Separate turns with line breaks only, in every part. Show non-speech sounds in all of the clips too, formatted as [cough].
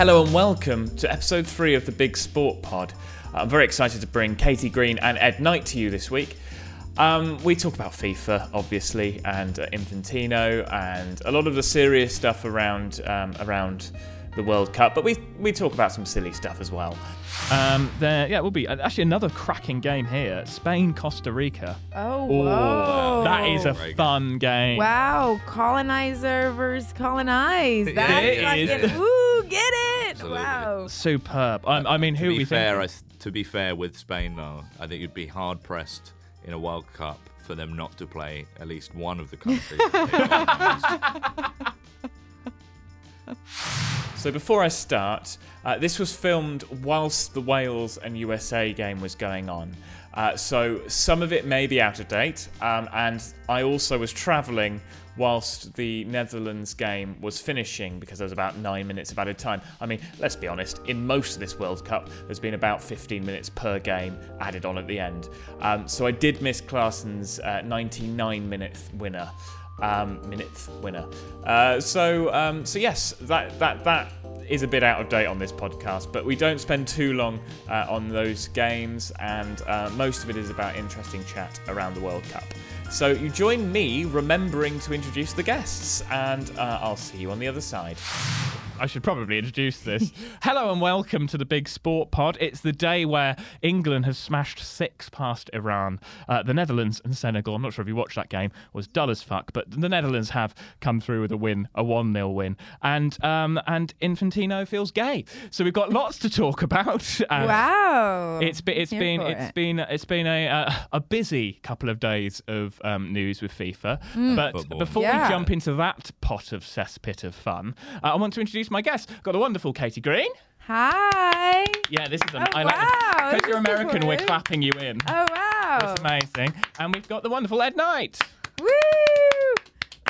Hello and welcome to episode three of the Big Sport Pod. I'm very excited to bring Katie Green and Ed Night to you this week. Um, we talk about FIFA, obviously, and uh, Infantino, and a lot of the serious stuff around um, around the World Cup. But we we talk about some silly stuff as well.
Um, there, yeah, it will be uh, actually another cracking game here. Spain, Costa Rica.
Oh,
Ooh,
whoa.
that is a
Very good.
fun game.
Wow, colonizer versus colonized. [laughs] That's
It is.
fucking, ooh, get it.
Absolutely.
Wow.
Superb. I, I mean,
to
who
be
we
fair,
think?
I to be fair with Spain though, I think you'd be hard pressed in a World Cup for them not to play at least one of the countries. [laughs]
So before I start, uh, this was filmed whilst the Wales and USA game was going on. Uh, so some of it may be out of date, um, and I also was travelling whilst the Netherlands game was finishing because there was about nine minutes of added time. I mean, let's be honest, in most of this World Cup, there's been about 15 minutes per game added on at the end. Um, so I did miss Klaassen's uh, 99 minute winner um, minute winner. Uh, so um, so yes, that that that is a bit out of date on this podcast, but we don't spend too long uh, on those games, and uh, most of it is about interesting chat around the World Cup. So you join me remembering to introduce the guests, and uh, I'll see you on the other side.
I should probably introduce this. [laughs] Hello and welcome to the Big Sport Pod. It's the day where England has smashed six past Iran. Uh, the Netherlands and Senegal, I'm not sure if you watched that game, was dull as fuck, but the Netherlands have come through with a win, a 1 0 win. And um, and Infantino feels gay. So we've got lots to talk about. [laughs] Uh,
Wow.
It's been it's
Here
been it's
it.
been it's been a uh, a busy couple of days of um, news with FIFA.
Mm.
But
Football.
before
Yeah.
we jump into that pot of cesspit of fun, uh, I want to introduce my guest. Got the wonderful Katie Green.
Hi.
Yeah, this is.
Oh,
I like
wow,
Because you're American, we're clapping you in.
Oh, wow.
That's amazing. And we've got the wonderful Ed Night.
Woo.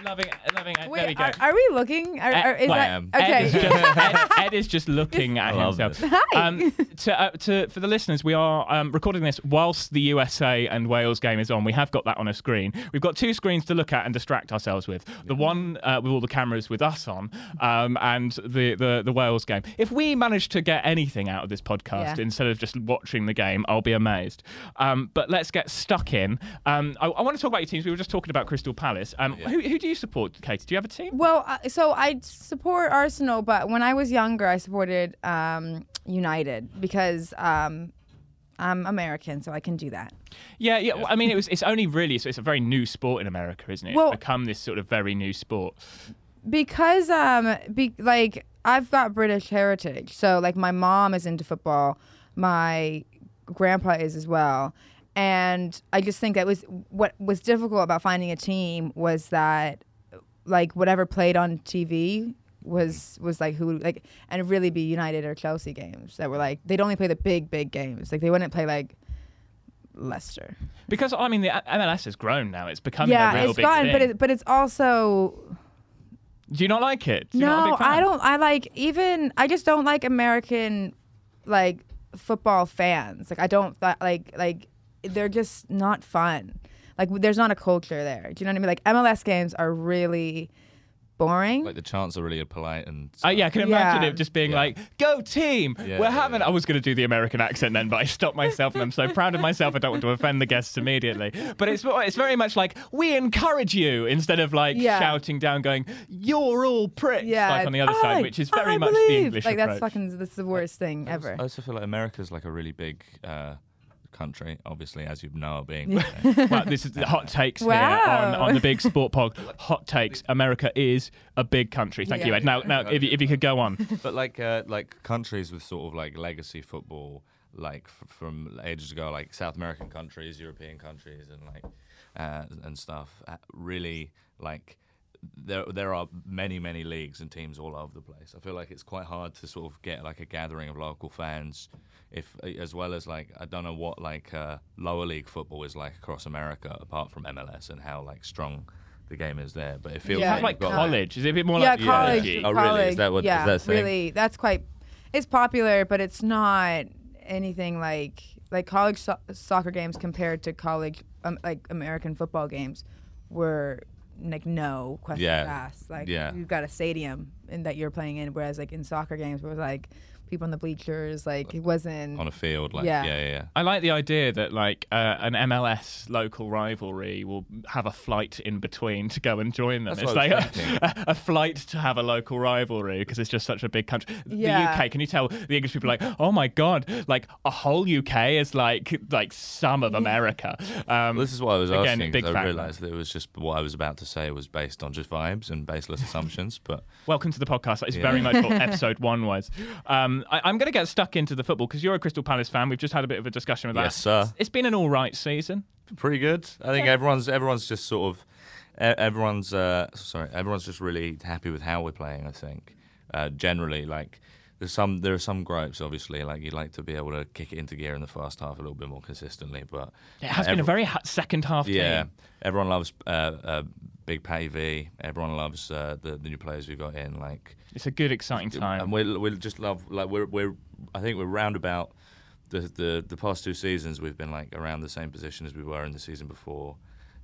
Loving, loving. it. there we
Wait,
go.
are, are we looking? Are,
Eh,
are, is
well,
that,
am.
Ed is
okay.
just, [laughs] Ed, Ed is just looking at
I love
himself.
this.
Hi.
Um, to, uh, to, for the listeners, we are um, recording this whilst the USA and Wales game is on. We have got that on a screen. We've got two screens to look at and distract ourselves with. The one uh, with all the cameras with us on, um, and the, the the Wales game. If we manage to get anything out of this podcast
Yeah.
instead of just watching the game, I'll be amazed. Um, but let's get stuck in. Um, I, I want to talk about your teams. We were just talking about Crystal Palace. Um, who, who do you support, Katie? Do you have a team?
Well, uh, so I support Arsenal, but when I was younger, I supported um, United because um, I'm American, so I can do that.
Yeah, yeah. well, I mean, it was. It's only really. So it's a very new sport in America, isn't it?
Well-
it's become this sort of very new sport.
because um be like I've got British heritage. So like my mom is into football, my grandpa is as well. And I just think that was what was difficult about finding a team was that like whatever played on TV was was like who like and really be United or Chelsea games that were like they'd only play the big big games. Like they wouldn't play like Leicester.
Because I mean, the MLS has grown now. It's becoming a
yeah,
real
it's
big
fun,
thing.
but it, but it's also
Do you not like it? Do you not a
No. I don't. I like even. I just don't like American, like football fans. Like I don't th- like like they're just not fun. Like there's not a culture there. Do you know what I mean? Like MLS games are really boring.
like the chants are really polite and.
Uh, yeah, I can imagine
Yeah.
it just being
Yeah.
like, "Go team!
Yeah,
We're
yeah,
having."
yeah.
I was going to do the American accent then, but I stopped myself, and I'm so proud of myself. I don't want to offend the guests immediately. But it's it's very much like we encourage you instead of like
Yeah.
shouting down, going, "You're all pricks!"
yeah,
like on the other
I-
side, which is very
I
much the. English
Like that's fucking. That's the worst thing
I also-
ever.
I also feel like America's like a really big uh, country, obviously, as you know, being. [laughs]
well, this is the hot [laughs] takes here on, on the big sport pod. [laughs] Hot takes. America is a big country. Thank you, Ed. Now, now, if you, if you could go on.
but like uh, like countries with sort of like legacy football, like f- from ages ago, like South American countries, European countries, and like uh, and stuff, uh, really like. There, there are many, many leagues and teams all over the place. I feel like it's quite hard to sort of get like a gathering of local fans, if as well as like I don't know what like uh, lower league football is like across America, apart from MLS and how like strong the game is there. But it feels
Yeah.
Like,
like
got,
college. Is it a bit more
yeah,
like
college.
university?
Oh, really? Is that what?
Yeah,
that
really. That's quite. It's popular, but it's not anything like like college so- soccer games compared to college um, like American football games were like no question
Yeah.
asked. Like
Yeah.
you've got a stadium in that you're playing in, whereas like in soccer games, it was like people in the bleachers, like it wasn't.
on a field. Like
Yeah.
yeah, yeah, yeah.
I like the idea that like uh, an MLS local rivalry will have a flight in between to go and join them.
That's
it's
what
like [laughs] a, a flight to have a local rivalry because it's just such a big country.
Yeah.
The UK, can you tell the English people like, oh my god, like a whole UK is like like some of [laughs] America. Um,
Well, this is what I was
Again,
asking.
big
'cause I
factor.
realised that it was just what I was about to say was based on just vibes and baseless assumptions. But
Welcome to the podcast. It's
Yeah.
very much what [laughs] episode one was. Um, I, I'm going to get stuck into the football because you're a Crystal Palace fan. We've just had a bit of a discussion with that.
yes, sir.
It's been an all right season.
pretty good. I think everyone's everyone's just sort of e- everyone's uh, sorry, everyone's just really happy with how we're playing. I think uh, generally, like there's some there are some gripes. Obviously, like you'd like to be able to kick it into gear in the first half a little bit more consistently, but
It has
uh,
been a very ha- second half
yeah.
team.
Everyone loves uh, uh, Big Patty V. Everyone loves uh, the the new players we've got in. Like
It's a good, exciting time.
and we we just love like we're we're I think we're round about the the the past two seasons we've been like around the same position as we were in the season before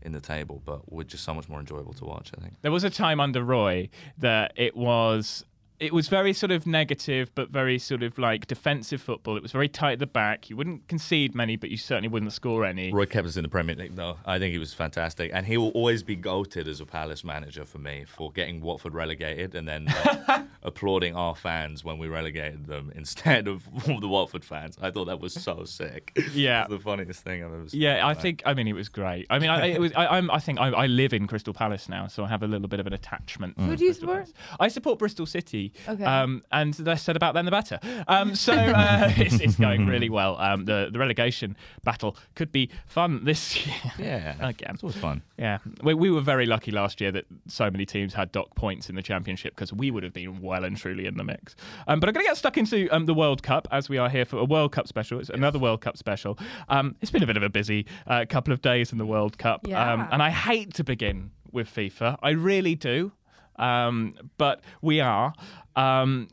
in the table, but we're just so much more enjoyable to watch. I think.
There was a time under Roy that it was it was very sort of negative, but very sort of like defensive football. It was very tight at the back. You wouldn't concede many, but you certainly wouldn't score any.
Roy kept us in the Premier League, though. I think he was fantastic, and he will always be goated as a Palace manager for me for getting Watford relegated and then like, [laughs] applauding our fans when we relegated them [laughs] instead of [laughs] the Watford fans. I thought that was so sick. [laughs]
Yeah.
The funniest thing I've ever seen.
Yeah, I
Like,
think. I mean, it was great. I mean, I, it was. I, I'm. I think I, I live in Crystal Palace now, so I have a little bit of an attachment.
Who do you
Crystal
support?
Palace. I support Bristol City.
Okay.
Um, and the less said about them, the better. Um, so uh, it's, it's going really well. Um, the the relegation battle could be fun this year.
Yeah,
Again.
it's always fun.
Yeah, we, we were very lucky last year that so many teams had dock points in the championship because we would have been well and truly in the mix. Um, but I'm going to get stuck into um, the World Cup as we are here for a World Cup special. It's another World Cup special. Um, it's been a bit of a busy uh, couple of days in the World Cup, um,
Yeah.
and I hate to begin with FIFA. I really do, um, but we are. Um,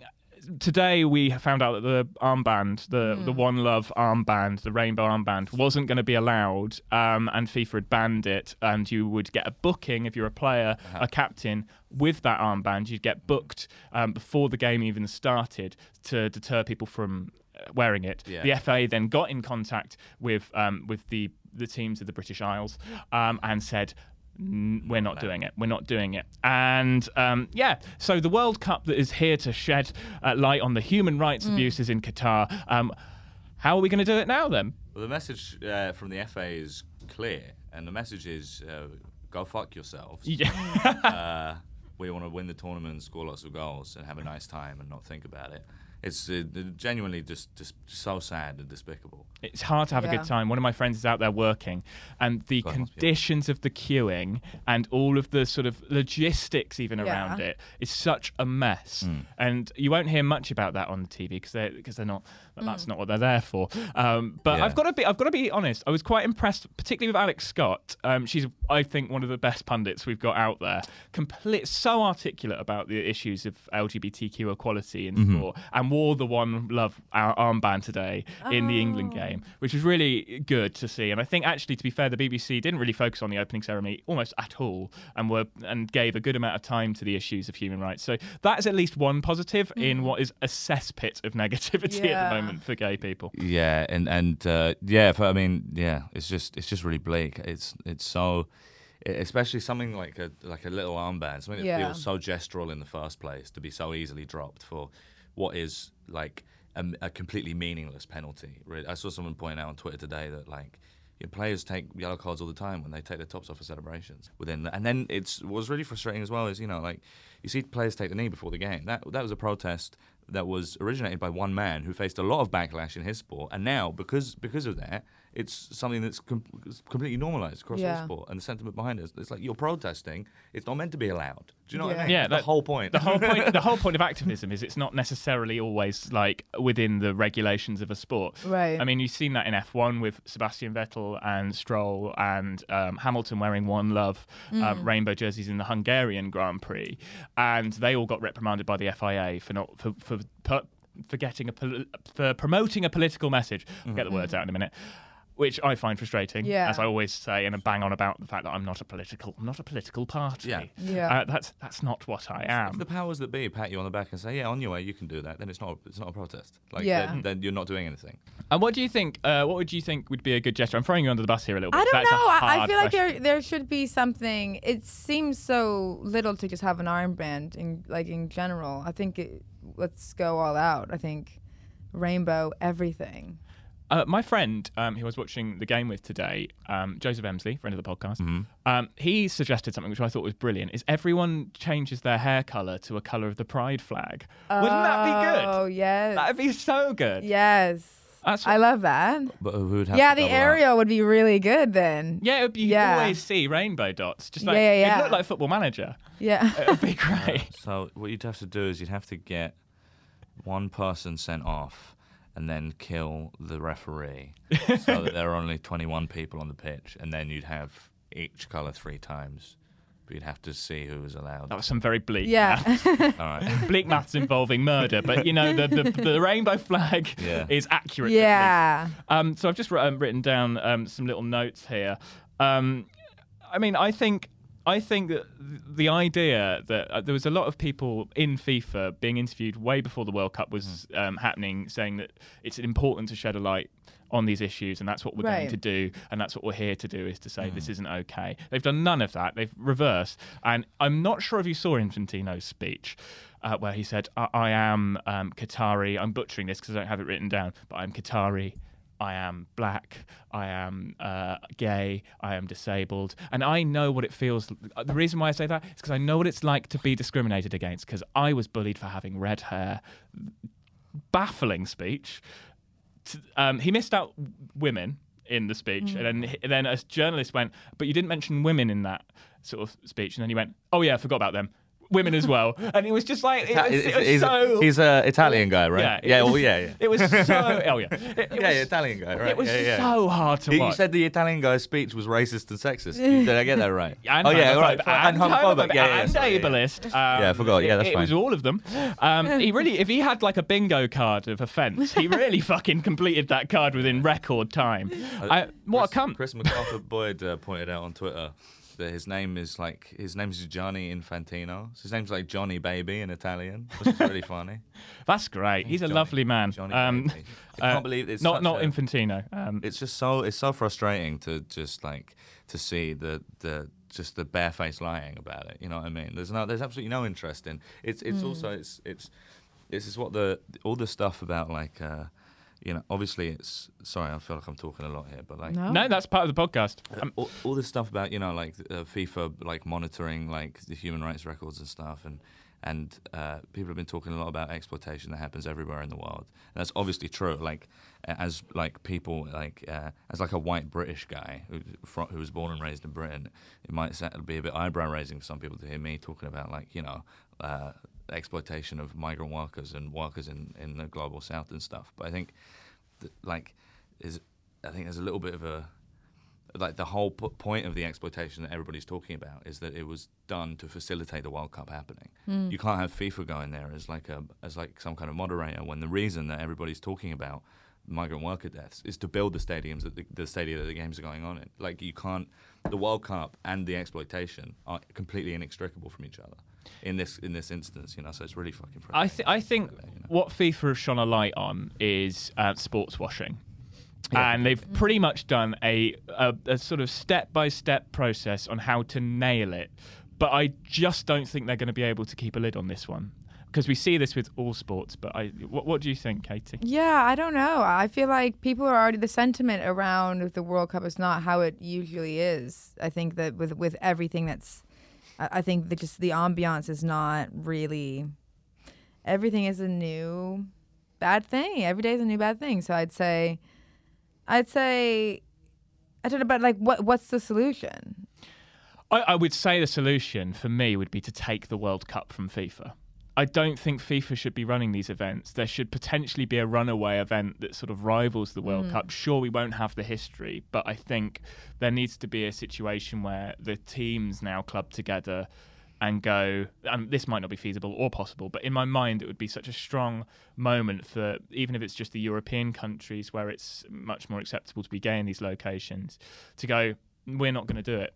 today we found out that the armband, the the One Love armband, the rainbow armband, wasn't going to be allowed, um, and FIFA had banned it. And you would get a booking if you're a player, a captain with that armband. You'd get booked um, before the game even started to deter people from uh, wearing it.
Yeah.
The FA then got in contact with um, with the the teams of the British Isles um, and said. "N- We're not doing it. We're not doing it. And um, yeah, so the World Cup that is here to shed uh, light on the human rights abuses in Qatar. Um, how are we going to do it now then?
Well, the message uh, from the FA is clear, and the message is uh, go fuck yourselves.
Yeah. [laughs]
uh, we want to win the tournament score lots of goals and have a nice time and not think about it. It's uh, genuinely just, just so sad and despicable.
It's hard to have a good time. One of my friends is out there working, and the
God, must be
conditions of the queuing and all of the sort of logistics even
Yeah.
around it is such a mess. And you won't hear much about that on the TV because they're because they're not. That's not what they're there for. Um, but
Yeah.
I've got to be I've got to be honest. I was quite impressed, particularly with Alex Scott. Um, she's I think one of the best pundits we've got out there. Complete, so articulate about the issues of LGBTQ equality in sport, and wore the one love our armband today in the England game, which was really good to see. And I think actually, to be fair, the BBC didn't really focus on the opening ceremony almost at all, and were and gave a good amount of time to the issues of human rights. So that is at least one positive in what is a cesspit of negativity at the moment for gay people.
Yeah, and and uh, yeah, for, I mean, yeah, it's just it's just really bleak. It's it's so, especially something like a like a little armband, something that
Yeah.
feels so gestural in the first place, to be so easily dropped for what is like a, a completely meaningless penalty. Really. I saw someone point out on Twitter today that like. Players take yellow cards all the time when they take their tops off for celebrations. Within, and then it's what's really frustrating as well is you know like you see players take the knee before the game. That that was a protest that was originated by one man who faced a lot of backlash in his sport, and now because because of that, it's something that's com- completely normalized across
Yeah.
all sport. And the sentiment behind it, it's like you're protesting. It's not meant to be allowed. Do you know what I mean?
Yeah,
That's the
that-
whole point.
The whole point, the whole [laughs] point of activism is it's not necessarily always like within the regulations of a sport.
Right.
I mean, you've seen that in F1 with Sebastian Vettel and Stroll and um, Hamilton wearing One Love um, rainbow jerseys in the Hungarian Grand Prix, and they all got reprimanded by the FIA for not for for. for for getting a pol- for promoting a political message. I'll get the words out in a minute. Which I find frustrating.
Yeah.
As I always say, and I bang on about the fact that I'm not a political, I'm not a political party.
Yeah.
Yeah.
Uh, that's that's not what I
If
am.
the powers that be pat you on the back and say, "Yeah, on your way, you can do that," then it's not it's not a protest. Like,
Yeah.
then, then you're not doing anything.
And what do you think? Uh, what would you think would be a good gesture? I'm throwing you under the bus here a little bit.
I don't
That's a
know. I, I feel like
question.
there there should be something. It seems so little to just have an armband in like in general. I think it, let's go all out. I think rainbow everything.
Uh, my friend, um, who I was watching the game with today, um, Joseph Emsley, friend of the podcast,
Mm-hmm.
um, he suggested something which I thought was brilliant: is everyone changes their hair color to a color of the pride flag. Wouldn't that be good?
Oh
good?
yes,
That'd be so good.
yes.
That's
I love that.
But who would have
Yeah, the
double up?
Would be really good then.
Yeah, it would be, you
Yeah.
always see rainbow dots. Just like
Yeah, yeah,
it'd
yeah.
look like Football Manager.
Yeah.
It'd be [laughs] great.
So what you'd have to do is you'd have to get one person sent off and then kill the referee [laughs] so that there are only 21 people on the pitch and then you'd have each colour three times. But you'd have to see who was allowed.
That was some very bleak.
yeah.
maths. [laughs]
All right. [laughs]
bleak maths involving murder, but you know the the, the rainbow flag
Yeah.
is accurate.
yeah.
Um, so I've just um, written down um, some little notes here. Um, I mean, I think I think that the idea that uh, there was a lot of people in FIFA being interviewed way before the World Cup was um, happening, saying that it's important to shed a light on these issues, and that's what we're going to do, and that's what we're here to do is to say this isn't okay. They've done none of that. They've reversed, and I'm not sure if you saw Infantino's speech. Uh, where he said, I, I am um, Qatari. I'm butchering this because I don't have it written down, but I'm Qatari. I am black, I am uh, gay, I am disabled, and I know what it feels. uh, The reason why I say that is because I know what it's like to be discriminated against. Because I was bullied for having red hair. Baffling speech. Um, he missed out women in the speech, and then and then a journalist went, "But you didn't mention women in that sort of speech." And then he went, "Oh yeah, I forgot about them." Women as well, and it was just like it was, it was
he's,
so.
he's a Italian guy, right?
Yeah,
yeah,
it was-
well, yeah, yeah.
It was so. [laughs] Oh yeah, it, it
yeah,
was,
Italian guy, right?
it was
yeah, yeah.
so hard to
You- You
watch.
said the Italian guy's speech was racist and sexist. Did I get that right? [laughs]
and
oh yeah, right.
homophobic,
And homophobic. Yeah, yeah,
and
sorry, yeah, yeah.
ableist. Um,
Yeah, I forgot. Yeah,
it-
that's
it, was all of them. Um, [laughs] he really, if he had like a bingo card of offence, he really fucking completed that card within record time. I, what a cunt.
Chris McArthur-Boyd uh, pointed out on Twitter that his name is like his name is Gianni Infantino. So his name's like Johnny Baby in Italian, which is really funny. [laughs]
That's great. He's a
Johnny-
lovely man.
Johnny
Um,
Baby. I
uh,
can't believe it's
not not
a-
Infantino. Um,
It's just so it's so frustrating to just like to see the the just the barefaced lying about it. You know what I mean? There's no there's absolutely no interest in it's it's also it's it's this is what the all the stuff about like uh you know obviously it's sorry I feel like I'm talking a lot here but like
No.
no, that's part of the podcast. Um,
all, all this stuff about you know like uh, FIFA like monitoring like the human rights records and stuff and and uh, people have been talking a lot about exploitation that happens everywhere in the world and that's obviously true like as like people like uh, as like a white British guy who fro- who was born and raised in Britain it might be a bit eyebrow raising for some people to hear me talking about like you know uh, exploitation of migrant workers and workers in in the global south and stuff but I think th- like is I think there's a little bit of a like the whole p- point of the exploitation that everybody's talking about is that it was done to facilitate the World Cup happening. Hmm. You can't have FIFA going there as like a as like some kind of moderator when the reason that everybody's talking about migrant worker deaths is to build the stadiums that the, the stadium that the games are going on in. Like you can't the World Cup and the exploitation are completely inextricable from each other in this in this instance. You know, so it's really fucking.
I,
frustrating.
th- I think
You know?
what FIFA have shone a light on is uh, sports washing. and they've pretty much done a, a, a sort of step by step process on how to nail it. But I just don't think they're going to be able to keep a lid on this one. Because we see this with all sports. But I, what, what do you think, Katie?
Yeah, I don't know. I feel like people are already the sentiment around the World Cup is not how it usually is. I think that with with everything that's, I think that just the ambiance is not really. Everything is a new bad thing. Every day is a new bad thing. So I'd say, I'd say, I don't know, but like, what what's the solution?
I, I would say the solution for me would be to take the World Cup from FIFA. I don't think FIFA should be running these events. There should potentially be a runaway event that sort of rivals the World Cup. Mm. Sure, we won't have the history, but I think there needs to be a situation where the teams now club together and go, and this might not be feasible or possible, but in my mind, it would be such a strong moment for even if it's just the European countries where it's much more acceptable to be gay in these locations, to go, we're not going to do it.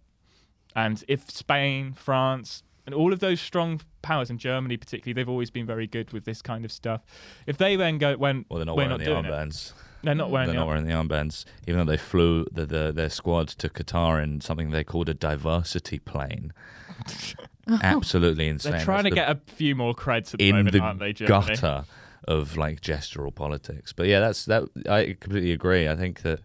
And if Spain, France, and all of those strong powers, in Germany particularly, they've always been very good with this kind of stuff. If they then go, when
Well, they're not wearing
not
the armbands.
they're not wearing
They're
the
not wearing the armbands, even though they flew the, the, their squad to Qatar in something they called a diversity plane. [laughs] Absolutely insane.
They're trying to
That's
get a few more creds at the
the, in
moment,
the
aren't they, Germany?
gutter of like gestural politics. But yeah, that's that. I completely agree. I think that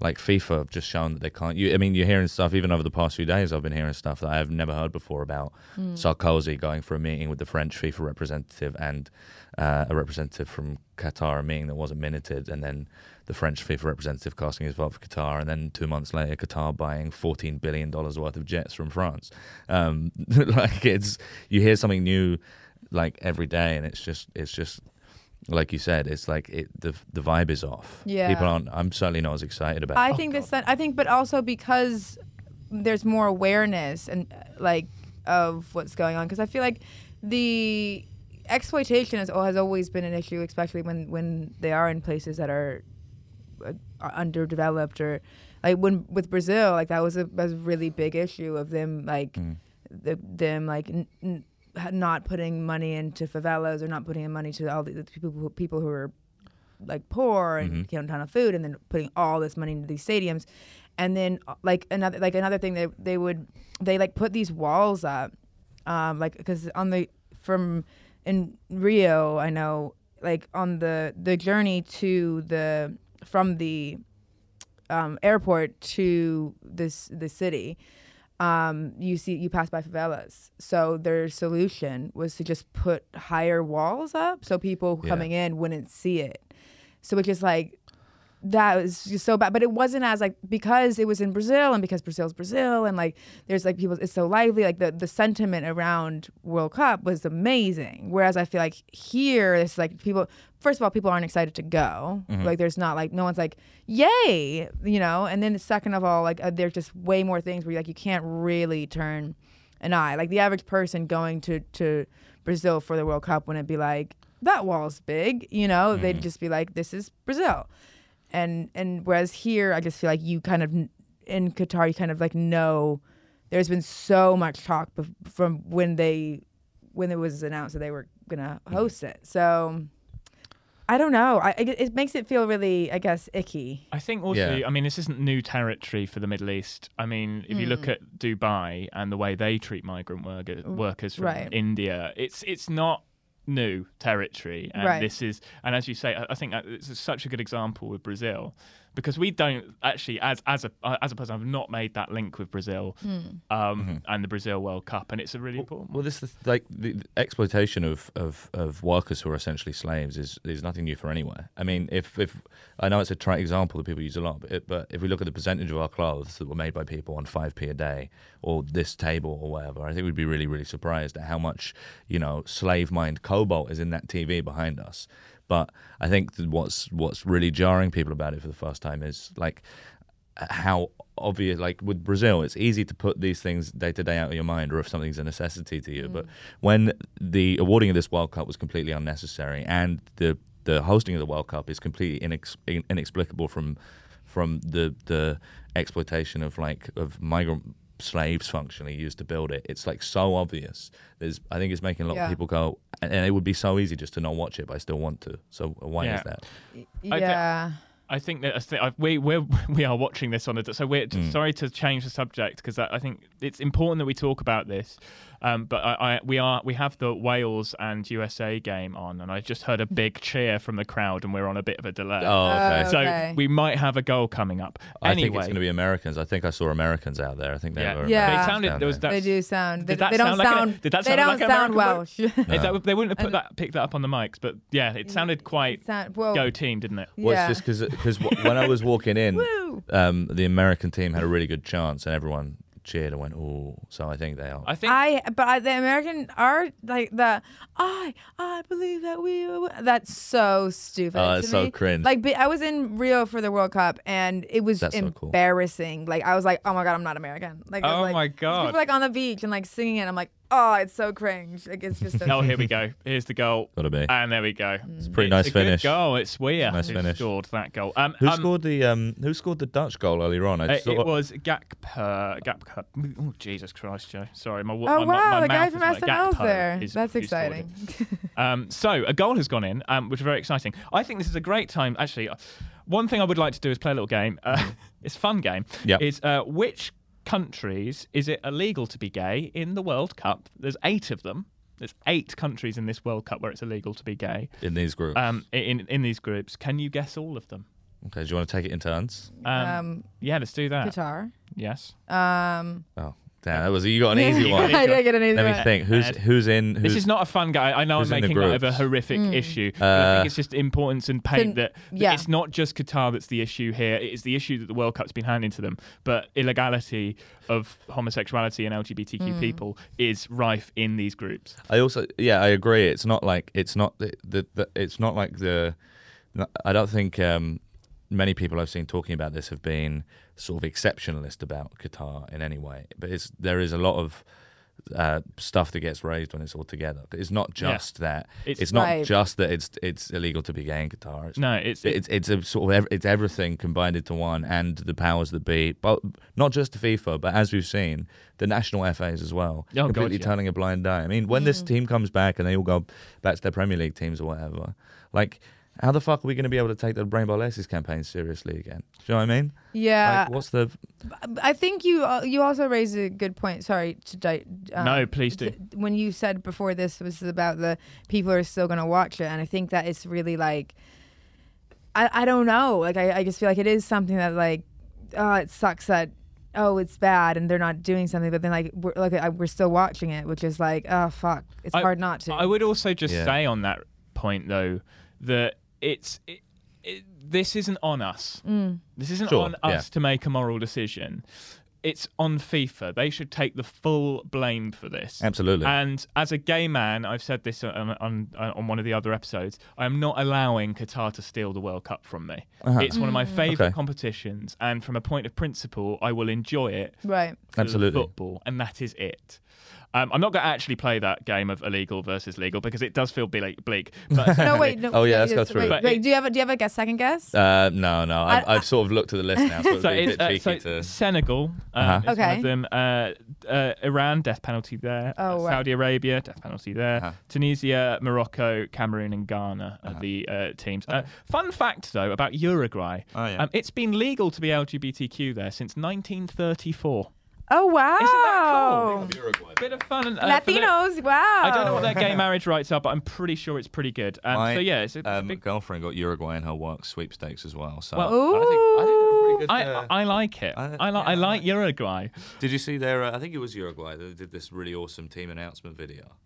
like FIFA have just shown that they can't. You, I mean, you're hearing stuff even over the past few days. I've been hearing stuff that I have never heard before about Sarkozy going for a meeting with the French FIFA representative and uh, a representative from Qatar, a meeting that wasn't minuted, and then the French FIFA representative casting his vote for Qatar, and then two months later, Qatar buying fourteen billion dollars worth of jets from France. Um, [laughs] like it's you hear something new like every day, and it's just it's just like you said, it's like it the the vibe is off.
Yeah.
people aren't. I'm certainly not as excited about.
I
it.
think this. I think, but also because there's more awareness and uh, like of what's going on. Because I feel like the exploitation has, has always been an issue, especially when when they are in places that are, uh, are underdeveloped or like when with Brazil, like that was a, was a really big issue of them like
Mm.
the, them like. N- n- not putting money into favelas or not putting in money to all the, the people who, people who are like poor and
Mhm.
get a ton of food, and then putting all this money into these stadiums, and then uh, like another like another thing they they would they like put these walls up, um, like because on the from in Rio I know like on the the journey to the from the um, airport to this the city um, you see you pass by favelas. So their solution was to just put higher walls up so people
Yeah.
coming in wouldn't see it. So it just like that was just so bad. But it wasn't as like because it was in Brazil and because Brazil's Brazil and like there's like people it's so lively. Like the, the sentiment around World Cup was amazing. Whereas I feel like here it's like people first of all, people aren't excited to go. Mm-hmm. Like there's not like no one's like, yay, you know. And then second of all, like uh, there's just way more things where like you can't really turn an eye. Like the average person going to to Brazil for the World Cup wouldn't be like that wall's big, you know. Mm-hmm. They'd just be like, this is Brazil. And and whereas here, I just feel like you kind of in Qatar, you kind of like know. There's been so much talk bef- from when they when it was announced that they were gonna mm-hmm. host it. So I don't know. I, it, it makes it feel really, I guess, icky.
I think also,
Yeah.
I mean, this isn't new territory for the Middle East. I mean, if you
Hmm.
look at Dubai and the way they treat migrant worker, workers from
right.
India, it's it's not new territory. And
Right.
this is, and as you say, I, I think it's such a good example with Brazil because we don't actually, as as a uh, as a person, I've not made that link with Brazil hmm. um, mm-hmm. and the Brazil World Cup, and it's a really important.
Well, this is like the, the exploitation of, of, of workers who are essentially slaves is, is nothing new for anywhere. I mean, if, if I know it's a trite example that people use a lot, but, it, but if we look at the percentage of our clothes that were made by people on five p a day, or this table or whatever, I think we'd be really really surprised at how much you know slave mined cobalt is in that TV behind us. But I think what's what's really jarring people about it for the first time is like how obvious like with brazil it's easy to put these things day to day out of your mind or if something's a necessity to you. But mm. when the awarding of this world cup was completely unnecessary and the the hosting of the world cup is completely inex- inexplicable from from the the exploitation of like of migrant slaves functionally used to build it it's like so obvious there's i think it's making a lot
Yeah.
of people go and and it would be so easy just to not watch it but i still want to so why
Yeah.
is that
I
yeah.
I think that I thi- I- we we're, [laughs] we are watching this on a so we're
Mm.
sorry to change the subject because I, I think it's important that we talk about this. Um, but I, I we are we have the Wales and USA game on, and I just heard a big [laughs] cheer from the crowd, and we're on a bit of a delay.
oh okay
Oh,
So we might have a goal coming up.
I
anyway,
think it's going to be Americans. I think I saw Americans out there. I think they
yeah,
were.
Yeah.
But it
Americans
sounded there was that.
They do sound. They,
Did that
they don't
sound like an-
sound.
did that
they don't
like
sound
American
Welsh.
Is that- they wouldn't have put that picked that up on the mics, but yeah, it sounded quite
sound, well,
go team, didn't it?
Well,
yeah.
it's just because when I was walking in, [laughs] um, the American team had a really good chance, and everyone cheered and went, "Oh!" So I think they are.
I think
I but I, the American art like the I I believe that we will- that's so stupid.
Oh,
to
it's so
me.
cringe.
Like be- I was in Rio for the World Cup and it was
That's so cool.
embarrassing. Like I was like, oh my god, I'm not American. Like I was
Oh
like,
my God.
people like on the beach and like singing it. I'm like, oh, it's so cringe. Like it's just. So [laughs]
Oh, here we go. Here's the goal.
Gotta be.
And there we go.
It's a pretty nice
a good
finish.
goal. It's Weah
Nice
who
finish.
scored that goal. Um,
Who
um,
scored the um? Who scored the Dutch goal earlier on? I
uh,
just
it was Gakpo. Gakpo. Oh Jesus Christ, Joe. Sorry, my.
Oh
my, my,
wow,
my
the guy from
is like
SNL's
Gakpo
there.
is
That's
who scored it.
exciting. [laughs]
Um, so a goal has gone in, um, which is very exciting. I think this is a great time. Actually, uh, one thing I would like to do is play a little game. Uh, [laughs] it's a fun game.
Yeah.
Is uh, which countries is it illegal to be gay in the World Cup? There's eight of them. There's eight countries in this World Cup where it's illegal to be gay.
in these groups.
Um, in in these groups, can you guess all of them?
okay, do you want to take it in turns?
Um,
um,
yeah, let's do that.
Qatar.
Yes.
Um,
Oh, damn, that was you got an easy one.
I didn't get an easy
Let me
one.
think. Who's who's in? Who's,
This is not a fun guy. I know I'm
who's in the
making light of a
groups?
horrific
Mm.
issue. but I
Uh,
think it's just importance and paint
Then-
that, that
yeah.
it's not just Qatar that's the issue here. It is the issue that the World Cup's been handing to them. But illegality of homosexuality and LGBTQ
Mm.
people is rife in these groups.
I also yeah, I agree. It's not like it's not the, the, the it's not like the. I don't think um, many people I've seen talking about this have been sort of exceptionalist about Qatar in any way. But it's there is a lot of uh, stuff that gets raised when it's all together. It's not
Yeah.
just that.
It's-
It's, not
Right.
just that it's it's illegal to be gay in Qatar. It's,
No, it's
it's it's a sort of ev- it's everything combined into one, and the powers that be, but not just FIFA, but as we've seen, the national FAs as well,
Oh, God,
completely
yeah.
turning a blind eye. I mean, when this team comes back and they all go back to their Premier League teams or whatever, like. How the fuck are we going to be able to take the Rainbow Laces campaign seriously again? Do you know what I mean?
Yeah,
Like, what's the?
I think you uh, you also raised a good point. Sorry to di- um,
No, please do.
th- when you said before this was about the people are still going to watch it, and I think that it's really like, I I don't know. Like I, I just feel like it is something that like, oh, it sucks that. Oh, it's bad, and they're not doing something. But then, like, we're like, we're still watching it, which is like, oh fuck, it's
I-
hard not to.
I would also just
Yeah.
say on that point though that it's it, it, this isn't on us.
Mm.
This isn't
Sure,
on
yeah.
us to make a moral decision. It's on FIFA. They should take the full blame for this.
Absolutely.
And as a gay man, I've said this on, on, on one of the other episodes. I am not allowing Qatar to steal the World Cup from me.
Uh-huh.
It's one of my favourite
Okay.
competitions, and from a point of principle, I will enjoy it
right.
for
Absolutely.
football, and that is it. Um, I'm not going to actually play that game of illegal versus legal because it does feel bleak. bleak but [laughs]
No, wait. [laughs] No,
Oh, yeah, let's go through
Wait,
it.
wait, do you have a, do you have a guess? Second guess?
Uh, no, no. I've,
I-
I've sort of looked at the list now, so [laughs] it'd
so
be a
it's
bit
uh,
cheeky
so
to.
Senegal um,
Uh-huh.
is one
Okay.
of them. Uh, uh, Iran, death penalty there.
Oh,
Uh,
right.
Saudi Arabia, death penalty there.
Uh-huh.
Tunisia, Morocco, Cameroon, and Ghana are
Uh-huh.
the uh, teams. Uh, fun fact, though, about Uruguay.
Oh, yeah.
um, it's been legal to be LGBTQ there since 1934.
Oh wow!
Isn't that cool? Bit of fun. And, uh, for the-
Latinos, wow.
I don't know what their gay marriage rights are, but I'm pretty sure it's pretty good. Um,
My,
so yeah, it's a,
um,
big.
girlfriend got Uruguay in her work sweepstakes as well. So
Well,
I think, I think they're a pretty good. Uh,
I like it.
I-
I, like
yeah, I
like
like-
Uruguay.
did you see their? Uh, I think it was Uruguay that did this really awesome team announcement video.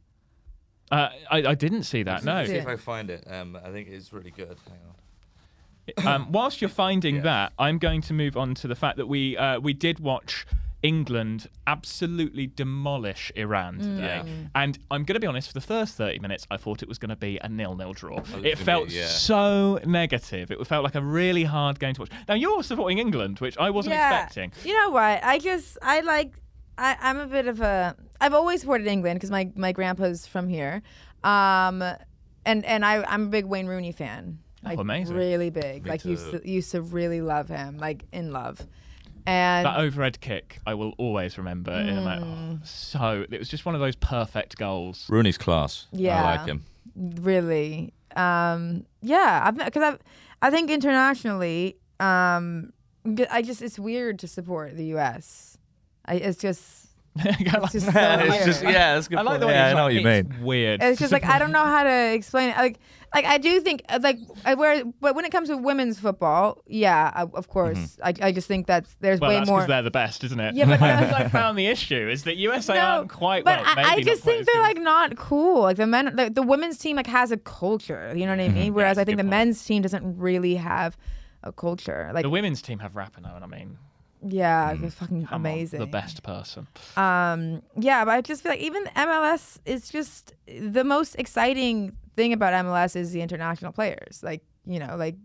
Uh, I, I didn't see that. No.
See if I find it. Um, I think it's really good. Hang on.
um, whilst you're finding
Yeah.
that, I'm going to move on to the fact that we uh, we did watch England absolutely demolish Iran today, and I'm going to be honest. For the first 30 minutes, I thought it was going to be a nil-nil draw. It felt
be- yeah.
so negative. It felt like a really hard game to watch. Now you're supporting England, which I wasn't
yeah.
expecting.
You know what? I just I like I, I'm a bit of a I've always supported England because my my grandpa's from here, um, and and I I'm a big Wayne Rooney fan.
Oh, amazing.
Really big.
Me
like used to used to really love him. Like in love, and
That overhead kick, I will always remember. And I'm like,
Mm.
oh, so it was just one of those perfect goals.
Rooney's class.
Yeah.
I like him.
really um yeah because I've i think internationally um i just it's weird to support the us I, it's just [laughs] it's just so
it's just yeah, that's a good.
I like
point.
the way
yeah,
it's
I know
like,
what you
it's
mean.
Weird.
it's just like i don't know how to explain it like like i do think uh, like I, where but when it comes to women's football yeah I, of course I, I just think that's there's
Well,
way
that's
more
because they're the best, isn't it?
Yeah, but-
That's [laughs] I found the issue is that USA aren't quite
but
well.
I, I just think they're
good
like not cool. Like the men, the, the women's team like has a culture. You know what I mean? Whereas
that's a
I think the
point.
men's team doesn't really have a culture. Like
the women's team have Rapinoe, and I mean,
yeah, they're fucking
come on,
amazing.
the best person.
Um, yeah, but I just feel like even MLS is just the most exciting thing about MLS is the international players. Like you know, like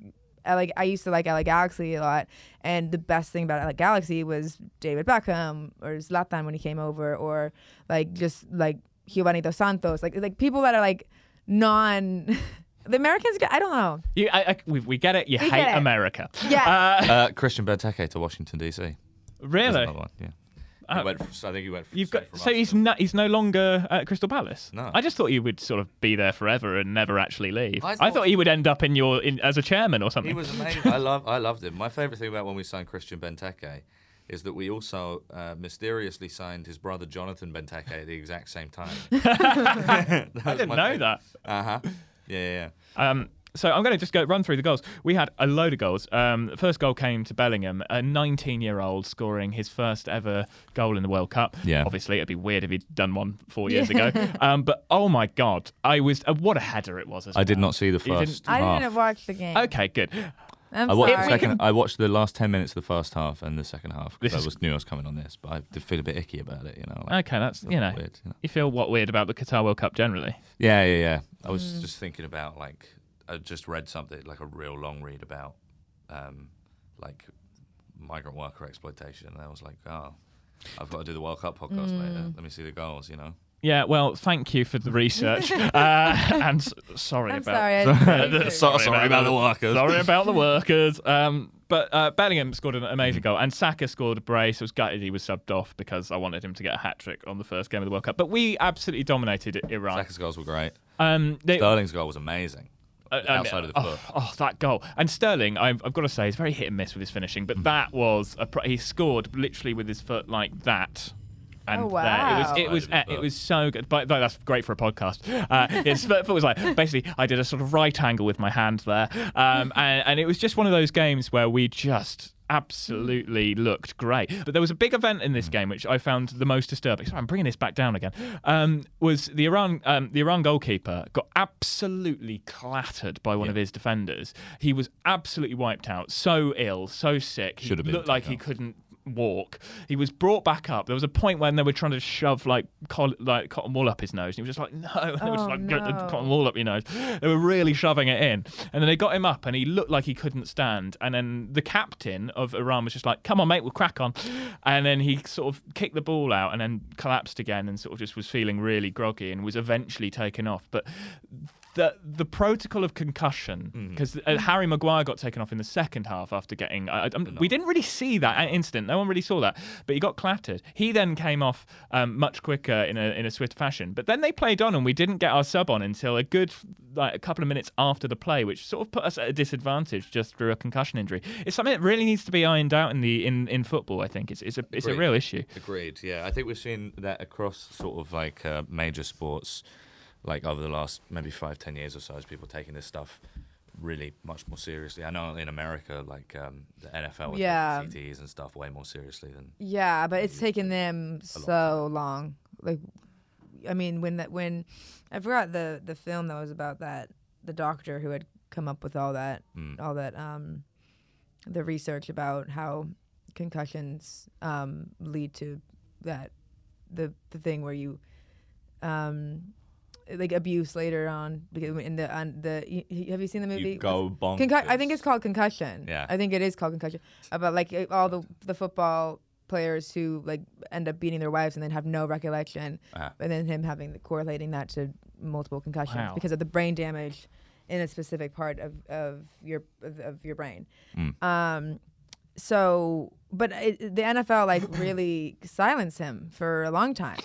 like I used to like LA Galaxy a lot, and the best thing about LA Galaxy was David Beckham or Zlatan when he came over, or like just like Giovanni Dos Santos, like like people that are like non. [laughs] the Americans, get- I don't know.
You, I, I, we, we get it. You
We
hate
it.
America.
Yeah.
Uh,
Uh, Christian Benteke to Washington DC.
Really?
one, Yeah.
Uh,
He went f- so I think he went.
You've got so he's no, he's no longer at Crystal Palace.
No.
I just thought he would sort of be there forever and never actually leave.
I
I
thought-
thought, he would end up in your in, as a chairman or something.
He was amazing. I love. I loved him. My favorite thing about when we signed Christian Benteke is that we also uh, mysteriously signed his brother Jonathan Benteke at the exact same time. [laughs] [laughs]
I didn't know that.
Uh huh. Yeah, yeah. yeah.
Um, so I'm going to just go run through the goals. We had a load of goals. Um, the first goal came to Bellingham, a 19-year-old scoring his first ever goal in the World Cup.
Yeah.
Obviously, it'd be weird if he'd done one four years ago. [laughs] Um, but oh my god, I was uh, what a header it was. As
I did not see the
You didn't-
first
I didn't watch the game.
Okay, good.
I'm
I watched
sorry.
the second. I watched the last ten minutes of the first half and the second half. Because I was knew I was coming on this, but I did feel a bit icky about it. You know. Like,
Okay, that's you know,
weird, you know.
you feel what weird about the Qatar World Cup generally.
Yeah, yeah, yeah. I was
Mm.
just thinking about like I just read something like a real long read about um, like migrant worker exploitation, and I was like, oh, I've got to do the World Cup podcast
Mm.
later. Let me see the goals. You know.
Yeah, well, thank you for the research. [laughs] uh, and sorry
I'm
about
sorry. I [laughs] didn't research.
the-
sorry about the workers.
Sorry about the [laughs] workers. Um, but uh, Bellingham scored an amazing
Mm.
goal, and Saka scored a brace. I was gutted he was subbed off because I wanted him to get a hat trick on the first game of the World Cup. But we absolutely dominated Iran.
Saka's goals were great.
Um, they,
Sterling's goal was amazing.
Uh, and-
outside of the
oh,
foot.
oh, that goal! And Sterling, I've, I've got to say, he's very hit and miss with his finishing.
Mm.
But that was a pro- he scored literally with his foot like that. And
Oh,
there. it was it was it was so good. But, but that's great for a podcast. Uh, [laughs] his foot was like basically I did a sort of right angle with my hand there, um, and, and it was just one of those games where we just absolutely looked great. But there was a big event in
Mm.
this game which I found the most disturbing. Sorry, I'm bringing this back down again. Um, was the Iran um, the Iran goalkeeper got absolutely clattered by one of his defenders. He was absolutely wiped out, so ill, so sick. He
Should have been
looked like he couldn't walk. He was brought back up. There was a point when they were trying to shove like col- like cotton wool up his nose, and he was just like, [laughs] "No!" [laughs] They were just
Oh,
like, "Get the cotton wool up your nose." They were really shoving it in, and then they got him up, and he looked like he couldn't stand. And then the captain of Iran was just like, "Come on, mate, we'll crack on." And then he sort of kicked the ball out, and then collapsed again, and sort of just was feeling really groggy, and was eventually taken off. But the the protocol of concussion
Mm.
because uh, Harry Maguire got taken off in the second half after getting. I, I, we didn't really see that incident. No one really saw that, but he got clattered. He then came off um, much quicker in a in a swift fashion. But then they played on, and we didn't get our sub on until a good like a couple of minutes after the play, which sort of put us at a disadvantage just through a concussion injury. It's something that really needs to be ironed out in the in, in football. I think it's it's a it's a real issue.
Agreed. Yeah, I think we've seen that across sort of like uh, major sports, like over the last maybe five, ten years or so, as people taking this stuff really much more seriously. I know in America, like um, the NFL,
Yeah.
CTEs and stuff way more seriously than.
Yeah, but it's taken them so long. Like, I mean, when that when I forgot the the film that was about that the doctor who had come up with all that
Mm.
all that um the research about how concussions um lead to that the the thing where you um like abuse later on because in the on the y- y- have you seen the movie
You go bonkers.
Concu- I think it's called concussion.
Yeah.
I think it is called concussion. About like uh, all the the football players who like end up beating their wives and then have no recollection,
Ah.
and then him having the, correlating that to multiple concussions
Wow.
because of the brain damage in a specific part of of your of, of your brain.
Mm.
Um, so, but it, the NFL like really silenced him for a long time,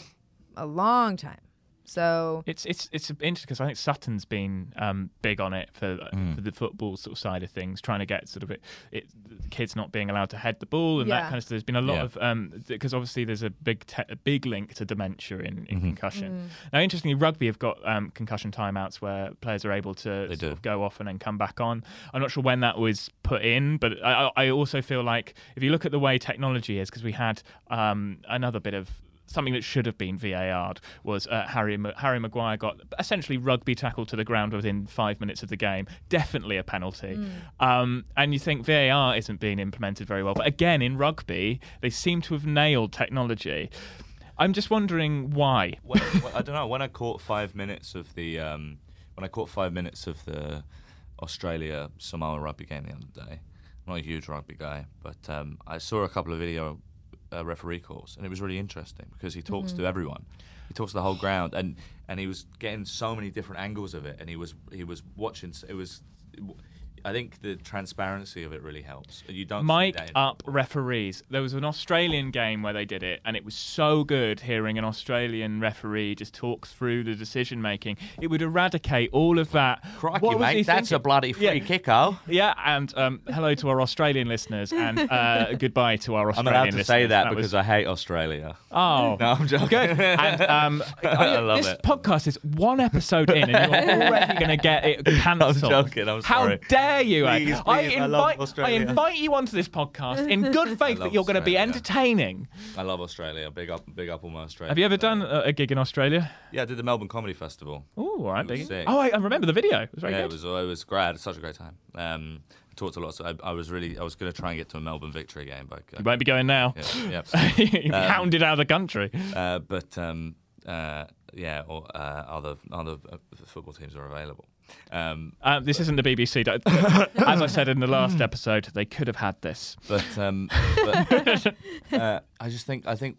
a long time. So
It's it's it's interesting because I think Sutton's been um, big on it for,
Mm.
for the football sort of side of things, trying to get sort of it, it kids not being allowed to head the ball and that kind of stuff. There's been a lot
Yeah.
of because obviously there's a big te- a big link to dementia in, in
Mhm.
concussion. Now, interestingly, rugby have got um, concussion timeouts where players are able to sort of go off and then come back on. I'm not sure when that was put in, but I, I I also feel like if you look at the way technology is, because we had um, another bit of something that should have been VAR'd was uh, Harry Harry Maguire got essentially rugby tackled to the ground within five minutes of the game. Definitely a penalty. Um, and you think VAR isn't being implemented very well, but again in rugby they seem to have nailed technology. I'm just wondering why.
when, when- I don't know. When I caught five minutes of the, um, when I caught five minutes of the, Australia Samoa rugby game the other day. I'm not a huge rugby guy, but um, I saw a couple of video uh, referee course, and it was really interesting because he talks to everyone. He talks to the whole ground, and and he was getting so many different angles of it, and he was he was watching. It was. I think the transparency of it really helps. You don't
Mic up referees. There was an Australian game where they did it, and it was so good hearing an Australian referee just talk through the decision making. It would eradicate all of that.
Crikey,
What was
mate, that's a bloody free
Yeah.
kick, oh.
Yeah, and um, hello to our Australian listeners, and uh, [laughs] goodbye to our Australian.
I'm allowed to
listeners.
say that,
was-
because I hate Australia.
Oh, [laughs]
No, I'm joking.
good. And um, [laughs]
I love
this
it.
podcast is one episode in, and you're already going to get it cancelled.
joking, I'm
How
sorry.
Dare you?
Please,
I
please, I love
invite, I
Australia.
invite you onto this podcast in good [laughs] faith that you're going to be entertaining.
I love Australia. Big up, big up all my Australia.
Have you ever done a, a gig in Australia?
Yeah, I did the Melbourne Comedy Festival.
Oh, all right,
It was
big.
sick.
Oh, I, I remember the video. It was very
yeah,
good.
it was it was great. I had such a great time. Um, I talked a lot. So I, I was really I was going to try and get to a Melbourne victory game, but
You won't be going now.
yeah, yeah. [laughs]
You're hounded out of the country.
uh, but um, uh, yeah, or uh, other other uh, football teams are available. Um,
Um, this isn't the BBC. Don't- [laughs] As I said in the last episode, they could have had this.
but um, but [laughs] uh, I just think I think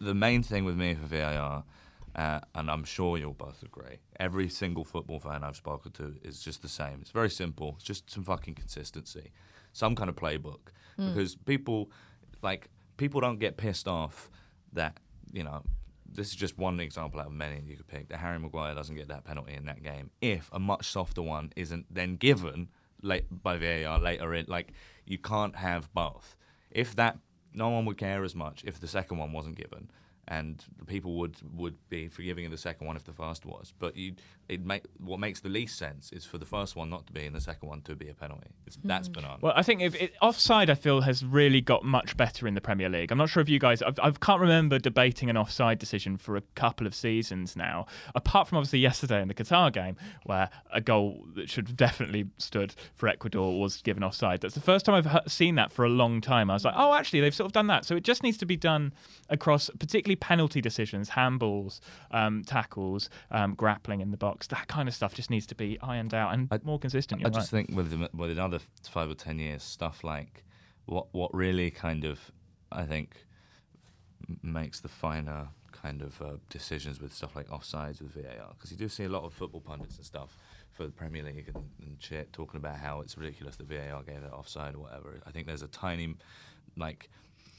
the main thing with me for VAR, uh, and I'm sure you'll both agree, every single football fan I've spoken to is just the same. It's very simple. It's just some fucking consistency, some kind of playbook, because people like people don't get pissed off that you know. This is just one example out of many you could pick. That Harry Maguire doesn't get that penalty in that game if a much softer one isn't then given late by VAR later in. Like you can't have both. If that, no one would care as much if the second one wasn't given, and the people would would be forgiving of the second one if the first was. But you, it make what makes the least sense is for the first one not to be and the second one to be a penalty. It's, That's banana.
Well, I think if it, offside, I feel has really got much better in the Premier League. I'm not sure if you guys, I've, I can't remember debating an offside decision for a couple of seasons now, apart from obviously yesterday in the Qatar game, where a goal that should have definitely stood for Ecuador was given offside. That's the first time I've seen that for a long time. I was like, oh, actually, they've sort of done that. So it just needs to be done across, particularly penalty decisions, handballs, um, tackles, um, grappling in the box. That kind of stuff just needs to be ironed out and
I-
more consistent.
I
You're
just
right.
think with the, with another five or ten years, stuff like what what really kind of I think makes the finer kind of uh, decisions with stuff like offsides with VAR because you do see a lot of football pundits and stuff for the Premier League and, and shit talking about how it's ridiculous that VAR gave it offside or whatever. I think there's a tiny like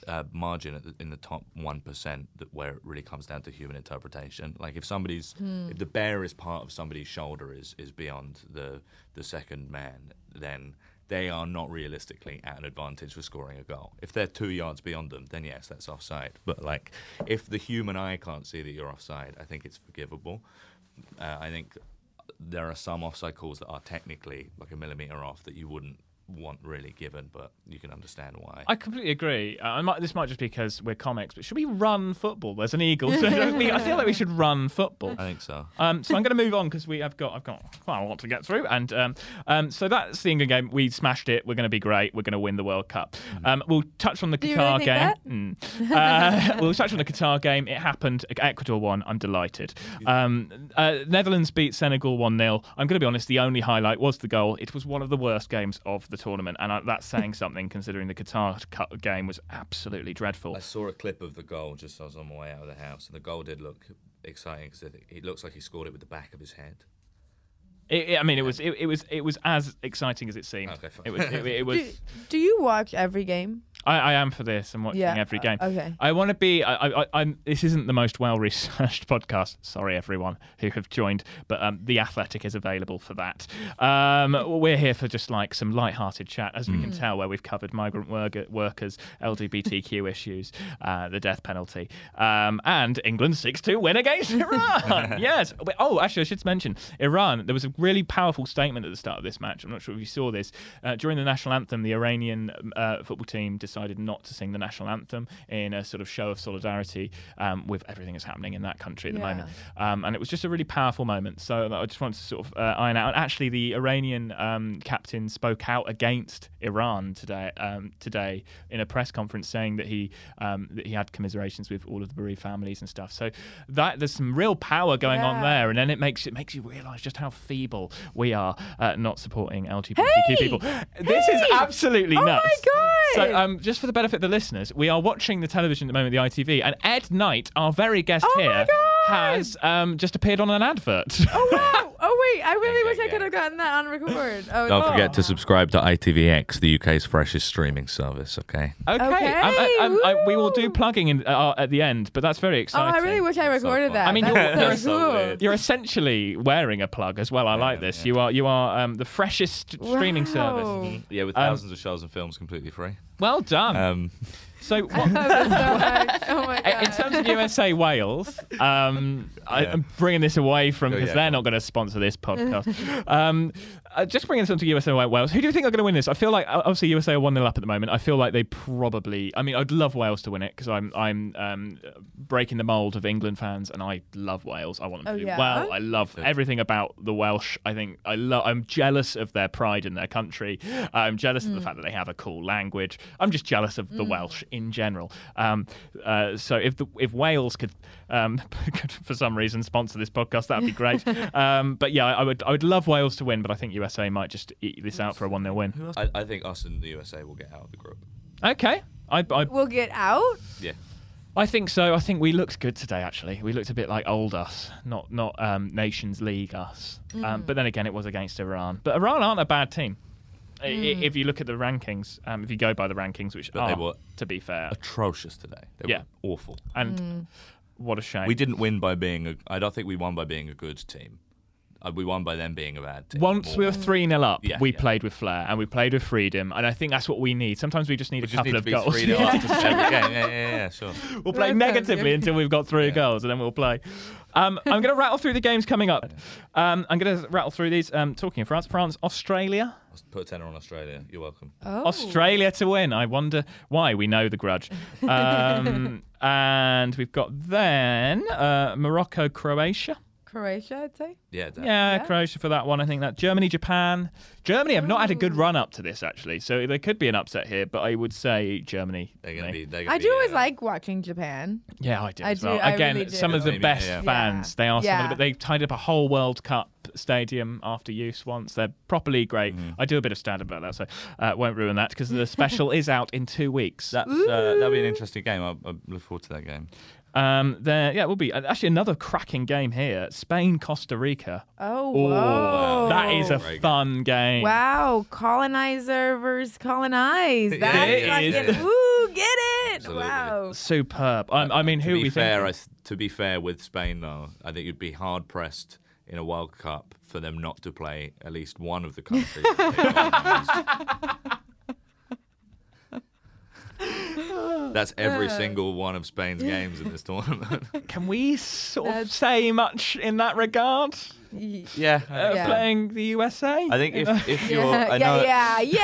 uh, margin at the, in the top one percent that where it really comes down to human interpretation. Like if somebody's if the bear is part of somebody's shoulder is is beyond the the second man, then they are not realistically at an advantage for scoring a goal. If they're two yards beyond them, then yes, that's offside. But like if the human eye can't see that you're offside, I think it's forgivable. Uh, I think there are some offside calls that are technically like a millimeter off that you wouldn't want really given, but you can understand why.
I completely agree. Uh, I might, this might just be because we're comics, but should we run football? There's an eagle. So I feel like we should run football.
I think so.
Um, so I'm going to move on because we have got I've got quite a lot to get through, and um, um, so that's the England game. We smashed it. We're going to be great. We're going to win the World Cup. Um, we'll touch on the
Do you
Qatar
really
game. Mm. [laughs] Uh, we'll touch on the Qatar game. It happened. Ecuador won. I'm delighted. Um, uh, Netherlands beat Senegal one 0 I'm going to be honest. The only highlight was the goal. It was one of the worst games of the tournament, and uh, that's saying [laughs] something considering the Qatar cu- game was absolutely dreadful.
I saw a clip of the goal just as I was on my way out of the house, and the goal did look exciting because it looks like he scored it with the back of his head.
It, it- I mean, it was it, it was it was as exciting as it seemed.
Okay, fine.
It was it, it [laughs] was.
Do, do you watch every game?
I, I am for this. I'm watching
Yeah,
every
uh,
game.
okay.
I want to be. I, I, I'm. This isn't the most well researched [laughs] podcast. Sorry, everyone who have joined, but um, the Athletic is available for that. Um, we're here for just like some light-hearted chat, as we can tell, where we've covered migrant worker, workers, LGBTQ [laughs] issues, uh, the death penalty, um, and England six-two win against [laughs] Iran. yes. But- Oh, actually, I should mention Iran. There was a really powerful statement at the start of this match. I'm not sure if you saw this. Uh, during the national anthem, the Iranian uh, football team decided decided not to sing the national anthem in a sort of show of solidarity um, with everything that's happening in that country at the moment. Um, and it was just a really powerful moment. So I just wanted to sort of uh, iron out. And actually, the Iranian um, captain spoke out against Iran today. Um, today in a press conference, saying that he um, that he had commiserations with all of the bereaved families and stuff. So that there's some real power going on there, and then it makes it makes you realise just how feeble we are uh, not supporting LGBTQ
Hey!
people. This is
Hey!
absolutely
Oh my
nuts.
God!
So um, just for the benefit of the listeners, we are watching the television at the moment, the ITV, and Ed Night, our very guest
Oh
here, has um, just appeared on an advert.
Oh wow! [laughs] Oh wait, I really
Gang,
wish I could have gotten that on record. [laughs] Oh,
Don't
no.
forget to subscribe to ITVX, the UK's freshest streaming service. Okay.
Okay,
Okay,
um, I- um, I- we will do plugging in, uh, at the end, but that's very exciting.
Oh,
exciting.
I really wish I
That's so
recorded that.
I mean,
That's
you're-
so
you're
cool.
You're essentially wearing a plug as well. I like this.
yeah.
You are you are um, the freshest streaming service.
Yeah, with
Um,
thousands of shows and films completely free.
Well done.
Um,
so [laughs] what?
I love this so. Oh my god.
In terms of USA Wales, um, I,
Yeah.
I'm bringing this away from
Oh,
because
yeah,
they're not going to sponsor this [laughs] podcast. um, uh, just bringing this on to USA Wales. Who do you think are going to win this? I feel like obviously USA are one 0 up at the moment. I feel like they probably. I mean, I'd love Wales to win it because I'm I'm um, breaking the mold of England fans, and I love Wales. I want them
Oh,
to do
yeah?
well. I love everything about the Welsh. I think I love. I'm jealous of their pride in their country. I'm jealous of
Mm.
the fact that they have a cool language. I'm just jealous of the Welsh in general. Um, uh, so if the if Wales could, um, could [laughs] for some reason sponsor this podcast, that'd be great. um, but yeah, I, I would I would love Wales to win, but I think USA might just eat this out for a one 0 win.
I, I think us and the USA will get out of the group.
Okay. I, I,
We'll get out.
Yeah.
I think so. I think we looked good today. Actually, we looked a bit like old us, not not um, Nations League us. Um,
Mm.
but then again, it was against Iran. But Iran aren't a bad team. I- I-
Mm.
If you look at the rankings, um, if you go by the rankings, which
But they
are,
were-
to be fair,
Atrocious today. They
Yeah.
were awful.
and
Mm.
What a shame.
We didn't win by being a. I don't think we won by being a good team. Uh, we won by them being a bad team.
Once we
More.
were 3 0 up,
Yeah,
we
yeah.
played with flair and we played with freedom. And I think that's what we need. Sometimes we just need
We
a
just
couple
need
of
be
goals.
3 up to [laughs] every game. Yeah, yeah, yeah, sure.
we'll play negatively until we've got three goals and then we'll play. Um, I'm going to rattle through the games coming up. Um, I'm going to rattle through these. Um, talking of France, France, Australia.
Put a tenner on Australia. You're welcome.
Oh.
Australia to win. I wonder why. We know the grudge. [laughs] Um, and we've got then uh, Morocco, Croatia.
Croatia, I'd say.
Yeah. That,
Yeah,
Yeah.
Croatia for that one. I think that Germany, Japan. Germany have not had a good run up to this actually, so there could be an upset here. But I would say Germany.
They're
for
gonna
me.
be. They're gonna
I
be,
do always
uh,
like watching Japan.
Yeah, I do.
I
as
do,
well.
I
Again,
really
some
do.
of the
Yeah.
best
Yeah.
fans. They are some of
Yeah.
the, They tied up a whole World Cup stadium after use once. They're properly great.
Mm-hmm. I
I do a bit of stand about that, so uh, won't ruin that because the special [laughs] is out in two weeks.
That's uh, that'll be an interesting game. I, I look forward to that game.
Um, there, yeah, it will be uh, actually another cracking game here. Spain, Costa Rica.
Oh,
Oh,
whoa.
that is a
Very good.
fun game.
Wow, colonizer versus colonized. That's
it
fucking,
is.
ooh, get it.
Absolutely.
Wow.
Superb. I, I mean,
to
who
be
we
fair, I
think?
th- to be fair with Spain though, I think you'd be hard pressed in a World Cup for them not to play at least one of the countries. [laughs] that they colonised. That's every single one of Spain's games in this tournament. [laughs]
Can we sort of
That's-
say much in that regard?
Yeah,
Uh,
Yeah.
Playing the USA.
I think if, if you're,
Yeah,
I know, [laughs]
yeah, yeah,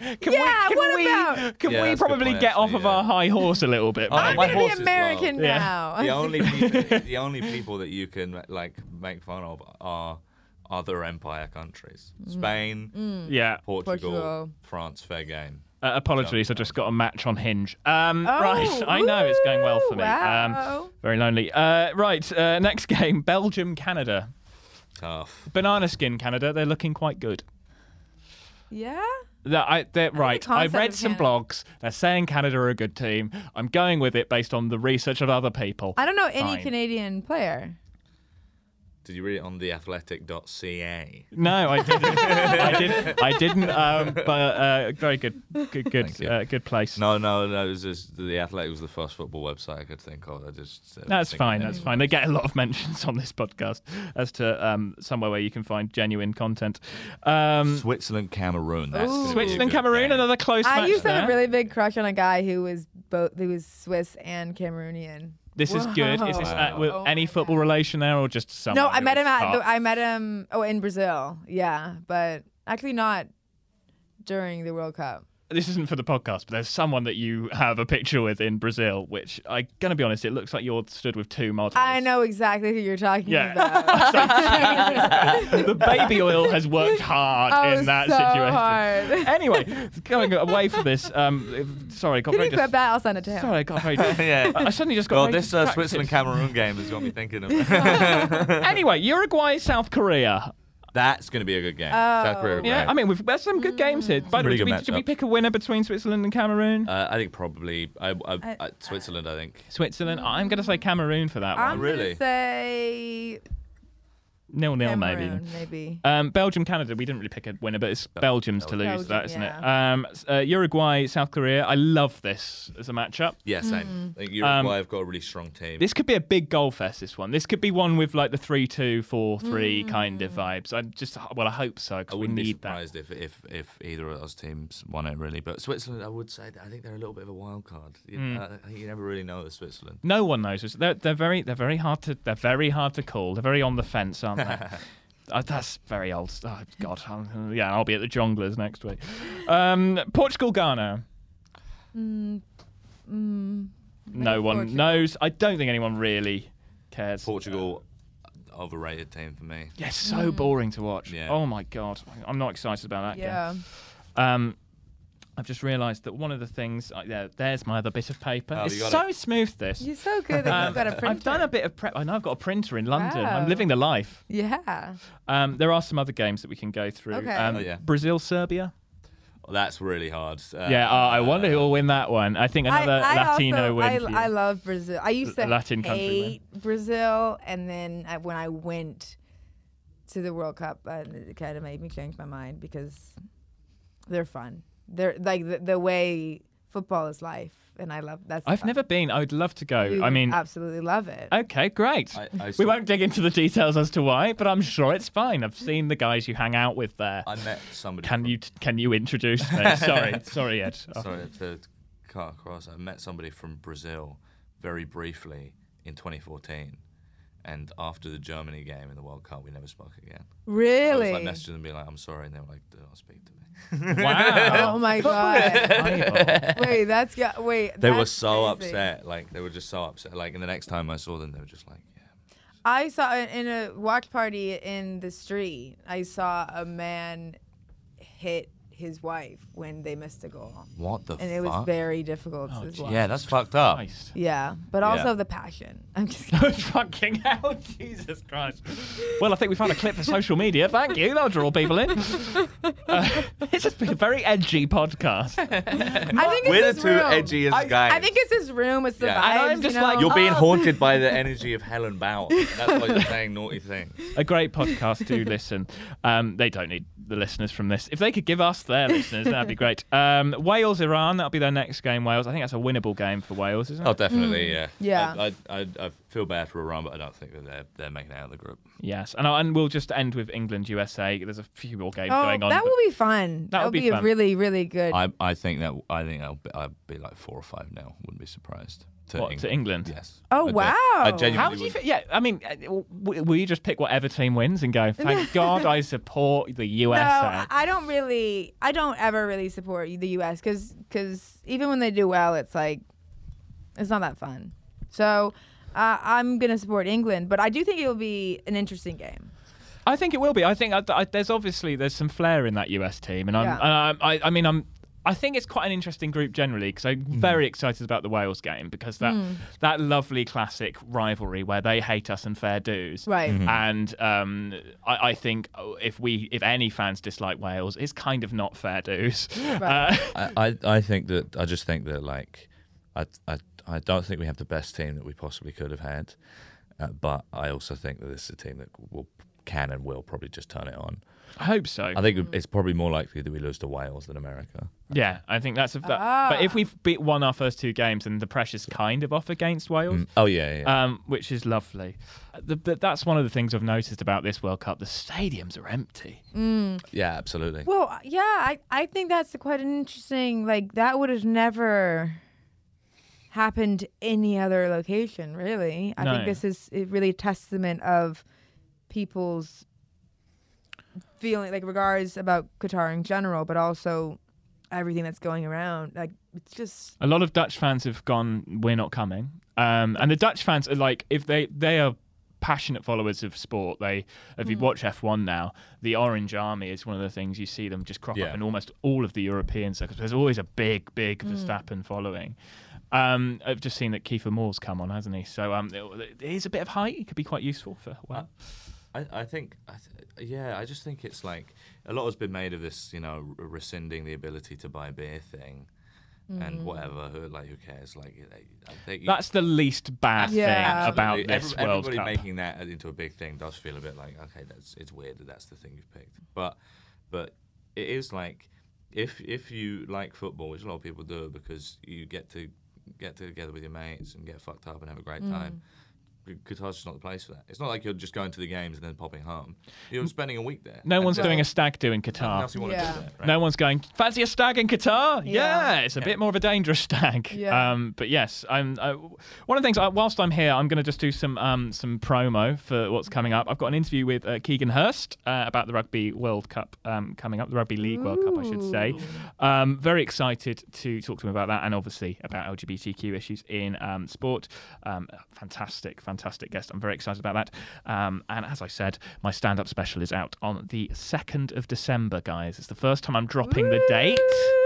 yeah.
Can
yeah,
we, can
what
we,
about?
Can
Yeah,
we
that's a good
probably
point,
get off
actually,
of our high horse a little bit?
Oh,
Mike?
I'm
my
gonna be
is
American
low. Yeah.
now.
the only [laughs] people, the only people that you can like make fun of are other empire countries: Spain,
yeah.
Portugal,
Portugal.
France. Fair game.
Uh, apologies, I just got a match on Hinge. Um,
Oh,
right, I know it's going well for me.
wow.
Um, very lonely. Uh, right, uh, next [laughs] game: Belgium, Canada.
Tough.
Banana skin, Canada. They're looking quite good.
Yeah.
That I, they're, right. I've read some
Canada.
blogs. They're saying Canada are a good team. I'm going with it based on the research of other people.
I don't know any
Fine.
Canadian player.
Did you read it on theathletic.ca?
No, I didn't. [laughs] I didn't. I didn't. Um, but uh, very good, good, good, uh, good place.
No, no, no. It was just the Athletic was the first football website I could think of. I just uh,
That's fine. That's fine. They get a lot of mentions on this podcast as to um, somewhere where you can find genuine content. Um,
Switzerland, Cameroon. That's gonna be a
Switzerland,
good
Cameroon,
game.
another close
I
match
used to have a really big crush on a guy who was both who was Swiss and Cameroonian.
This is good. Is this uh,
Wow.
with
Oh
any
my
football
God.
relation there, or just someone?
No, I
who
met
was
him at
hot?
the, I met him oh in Brazil. Yeah, but actually not during the World Cup.
This isn't for the podcast, but there's someone that you have a picture with in Brazil, which I'm gonna be honest, it looks like you're stood with two models.
I know exactly who you're talking
Yeah.
about. [laughs]
the baby oil has worked hard
oh,
in that
so
situation.
hard. [laughs]
Anyway, going away from this. Um, if- sorry, got
Can
very
you clip
dis-
that? I'll send it to him.
Sorry, I got very. [laughs]
yeah.
I suddenly just got
Well, this uh. Switzerland Cameroon game has got me thinking of.
Anyway, Uruguay, South Korea.
That's going to be a good game.
Oh.
South Korea.
Yeah,
right?
I mean, we've there's some good games here. By the way,
Really
did we, did we pick a winner between Switzerland and Cameroon?
Uh, I think probably I, I,
I-
uh, Switzerland. I think.
Switzerland. I'm going to say Cameroon for that
I'm
one.
really?
say
Nil nil maybe.
Maybe.
Um, Belgium, Canada. We didn't really pick a winner, but it's Belgium's to lose
Belgium,
that, isn't it? Um, uh, Uruguay, South Korea. I love this as a matchup.
Yeah, same. I think Uruguay have got a really strong team.
This could be a big goal fest. This one. This could be one with like the three-two, four-three kind of vibes. I just well, I hope so because we
wouldn't be
need that.
surprised if, if if either of those teams won it really. But Switzerland, I would say, that I think they're a little bit of a wild card. You,
Mm.
I think you never really know with Switzerland.
No one knows. They're, they're very they're very hard to they're very hard to call. They're very on the fence, aren't they? Uh, [laughs] that's very old. Oh, God, I'm- yeah, I'll be at the Jongleurs next week. Um, Portugal, Ghana.
Mm, mm,
No one
Portugal.
knows. I don't think anyone really cares.
Portugal, overrated team for me.
Yeah, so boring to watch.
Yeah.
Oh my god, I'm not excited about that
yeah.
game. Um, I've just realised that one of the things. Uh, yeah, there's my other bit of paper.
Oh,
it's
you got
so smooth. This.
You're so good that
Um,
you've got a printer.
I've done a bit of prep. I know I've got a printer in London. I'm living the life.
Yeah.
Um, there are some other games that we can go through.
Okay.
Um,
Oh, yeah.
Brazil, Serbia.
Well, that's really hard. Uh,
yeah, oh, I wonder who will win that one. I think another
I, I
Latino
also,
win.
I. I love Brazil. I used to
L- Latin country win.
hate Brazil, and then I, when I went to the World Cup, uh, it kind of made me change my mind because they're fun. They're like the, the way football is life, and I love that.
I've
fun.
never been. I would love to go.
You
I mean,
absolutely love it.
okay, great.
I, I,
we won't dig into the details as to why, but I'm sure it's fine. I've seen the guys you hang out with there.
I met somebody.
Can
from-
you can you introduce me? [laughs] sorry, sorry, Ed. Oh. [laughs]
Sorry to cut across. I met somebody from Brazil very briefly in 2014, and after the Germany game in the World Cup, we never spoke again.
really?
I was like messaging them, being like, "I'm sorry," and they were like, "Do not speak to me."
Wow. [laughs]
oh my god! Wait, that's yeah. wait.
They were so
crazy.
upset. Like they were just so upset. Like, and the next time I saw them, they were just like, "Yeah."
I saw in a watch party in the street. I saw a man hit his wife when they missed a goal,
What the
and it was
fuck?
very difficult
Oh,
to
gee.
yeah, that's fucked up.
Christ.
Yeah, but
Yeah.
also the passion. [laughs] I'm just [laughs] kidding.
Fucking hell, [laughs] Jesus Christ. Well, I think we found a clip for social media. Thank you. That'll draw people in. Uh, it's just been a very edgy podcast.
I think
We're
it's
the
his
two
room.
edgiest
I-
guys.
I think it's his room. It's the
Yeah.
vibes.
And I'm just
you know?
like,
You're being
Oh.
haunted by the energy of Helen Bauer. That's why you're saying naughty things.
a great podcast. to listen. Um, they don't need the listeners from this. If they could give us their listeners, that'd be great. Um, Wales, Iran. That'll be their next game. Wales. I think that's a winnable game for Wales, isn't it?
Oh, definitely, yeah.
Yeah.
I, I, I, I feel bad for Iran, but I don't think that they're they're making it out of the group.
Yes, and, I- and we'll just end with England, USA. There's a few more games
Oh,
going on.
that will be fun. That,
would
would
be
be,
fun.
a really, really good.
I, I think that I think I'll be, I'll be like four or five now. Wouldn't be surprised. To
What, to England?
Yes.
Oh,
I
wow.
I
How
genuinely
How do you?
would-
Feel? Yeah, I mean, uh, will you just pick whatever team wins and go? Thank [laughs] God I support the USA.
No, I- I don't really. I don't ever really support the U.S. because because even when they do well, it's like it's not that fun. So uh, I'm gonna support England, but I do think it will be an interesting game.
I think it will be. I think I, I, there's obviously there's some flair in that US team, and I'm,
Yeah.
and I, I, I mean, I'm. I think it's quite an interesting group generally because I'm very excited about the Wales game because that that lovely classic rivalry where they hate us and fair dues,
Right. Mhm.
And um, I, I think if we if any fans dislike Wales, it's kind of not fair dues.
Right.
Uh,
I, I, I think that I just think that like I, I I don't think we have the best team that we possibly could have had, uh, but I also think that this is a team that will can and will probably just turn it on.
I hope so.
I think it's probably more likely that we lose to Wales than America.
Yeah, I think that's a. That, But if
Ah.
we've beat won our first two games, then the pressure's kind of off against Wales.
Mm. Oh yeah, yeah.
Um, which is lovely. Uh, The, the, that's one of the things I've noticed about this World Cup. The stadiums are empty.
yeah, absolutely.
Well, yeah, I, I think that's quite an interesting. Like that would have never happened any other location, really. I
No.
think this is really a testament of people's feeling, like regards about Qatar in general, but also everything that's going around. Like it's just
A lot of Dutch fans have gone, "We're not coming," um, and the Dutch fans are like, if they they are passionate followers of sport. They, if
Mm.
you watch F1 now, the Orange Army is one of the things you see them just crop
Yeah.
up in almost all of the European circuits. There's always a big, big
Mm.
Verstappen following. Um, I've just seen that Kiefer Moore's come on, hasn't he? So um, it, it is a bit of height. It could be quite useful for. Well,
I, I think, I th- yeah, I just think it's like a lot has been made of this, you know, r- rescinding the ability to buy beer thing, and mm. whatever. Who like who cares? Like, I think
that's the least bad
Yeah.
thing about
Absolutely.
this
Every-
World
everybody
Cup.
making that into a big thing does feel a bit like okay, that's it's weird that that's the thing you've picked. But but it is like if if you like football, which a lot of people do, because you get to get together with your mates and get fucked up and have a great mm. time. Qatar's just not the place for that. It's not like you're just going to the games and then popping home. You're spending a week there.
No
And
one's
there's
doing a stag do in Qatar.
else you want
Yeah.
to do there, right?
No one's going. Fancy a stag in Qatar? Yeah,
Yeah.
it's a bit more of a dangerous stag.
Yeah.
Um, but yes, I'm. Uh, one of the things. Uh, whilst I'm here, I'm going to just do some um, some promo for what's coming up. I've got an interview with uh, Keegan Hirst uh, about the Rugby World Cup um, coming up, the Rugby League World Cup, I should say. Um, very excited to talk to him about that, and obviously about LGBTQ issues in um, sport. Um, fantastic, fantastic guest. I'm very excited about that. Um, and as I said, my stand-up special is out on the second of December, guys. It's the first time I'm dropping the date.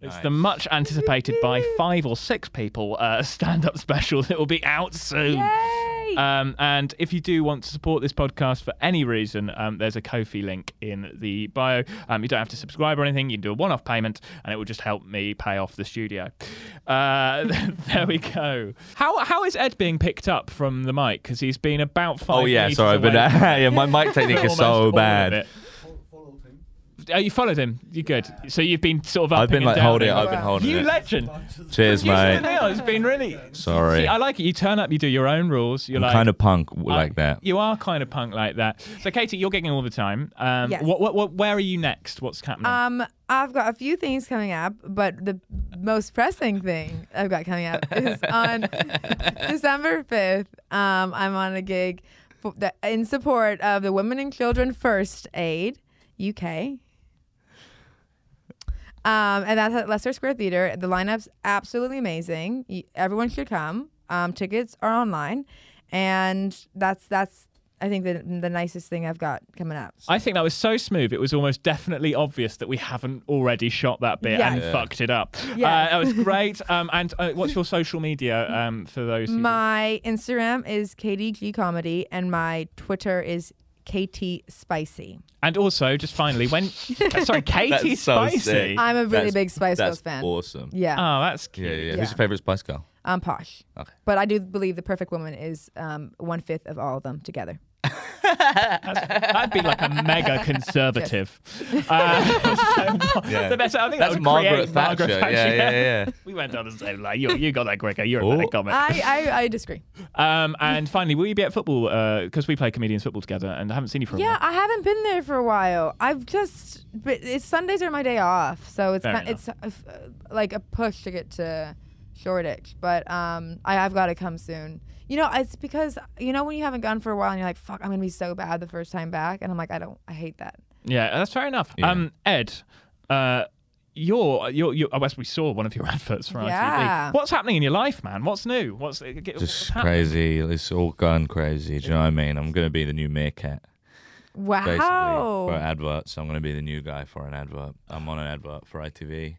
It's the much anticipated by five or six people uh, [laughs] stand-up special that will be out soon.
Yay!
Um, and if you do want to support this podcast for any reason, um, there's a Ko-fi link in the bio. Um, you don't have to subscribe or anything. You can do a one-off payment, and it will just help me pay off the studio. Uh, [laughs] there we go. How how is Ed being picked up from the mic? Because he's been about five.
Oh yeah, sorry, but [laughs] uh, yeah, my mic technique is so bad.
It. Oh, you followed him. You're good. So you've been sort of.
I've been like holding it.
downing.
I've been holding
You
it.
legend.
Cheers,
You
mate.
stood out. It's been really. [laughs]
Sorry.
See, I like it. You turn up. You do your own rules. You're
I'm
like
kind of punk w-
I-
like that.
You are kind of punk like that. So, Katie, you're getting all the time. Um,
Yes.
what, what, what, where are you next? What's happening?
Um, I've got a few things coming up, but the most pressing thing I've got coming up is [laughs] on December 5th. Um, I'm on a gig for the, in support of the Women and Children First Aid UK. Um, and that's at Leicester Square Theater. The lineup's absolutely amazing. Y- Everyone should come. Um, tickets are online, and that's that's I think the the nicest thing I've got coming up.
I think that was so smooth. It was almost definitely obvious that we haven't already shot that bit and
Yeah.
fucked it up.
Yes.
Uh, that was [laughs] great. Um, and uh, what's your social media um, for those? Who
My Instagram is KDG Comedy, and my Twitter is KT Spicy.
and also, just finally, when [laughs] uh, sorry, Katie
That's so
Spicy.
sick.
I'm a really
That's-
big Spice
That's
Girls fan.
awesome.
Yeah,
Oh, that's cute.
Yeah, yeah, yeah.
Yeah.
Who's your favorite Spice Girl?
I'm posh.
Okay.
But I do believe the perfect woman is um, one fifth of all of them together.
That'd be like a mega [laughs] conservative. [laughs] Uh, so,
Yeah. [laughs]
the best, I think that
That's
would
Margaret
create
Thatcher.
Margaret Thatcher.
Yeah, yeah, yeah.
We went down the same line. You, you got that quicker. You're a
Oh.
better comic.
I, I, I disagree.
Um, and finally, will you be at football? Because we play comedians football together, and I haven't seen you for a
Yeah,
while.
I haven't been there for a while. I've just, but it's Sundays are my day off, so it's kind, it's uh, uh, like a push to get to Shoreditch. But um, I, I've got to come soon. You know, it's because you know when you haven't gone for a while and you're like, "Fuck, I'm gonna be so bad the first time back," and I'm like, I don't, I hate that.
Yeah, that's fair enough.
Yeah.
Um, Ed, uh, you're, you're, you're, oh, we saw one of your [laughs] adverts for
Yeah.
ITV. What's happening in your life, man? What's new? What's, what's
Just
happening?
crazy. It's all gone crazy. Do you know what I mean? I'm gonna be the new meerkat, basically,
Wow.
for adverts. I'm gonna be the new guy for an advert. I'm on an advert for ITV,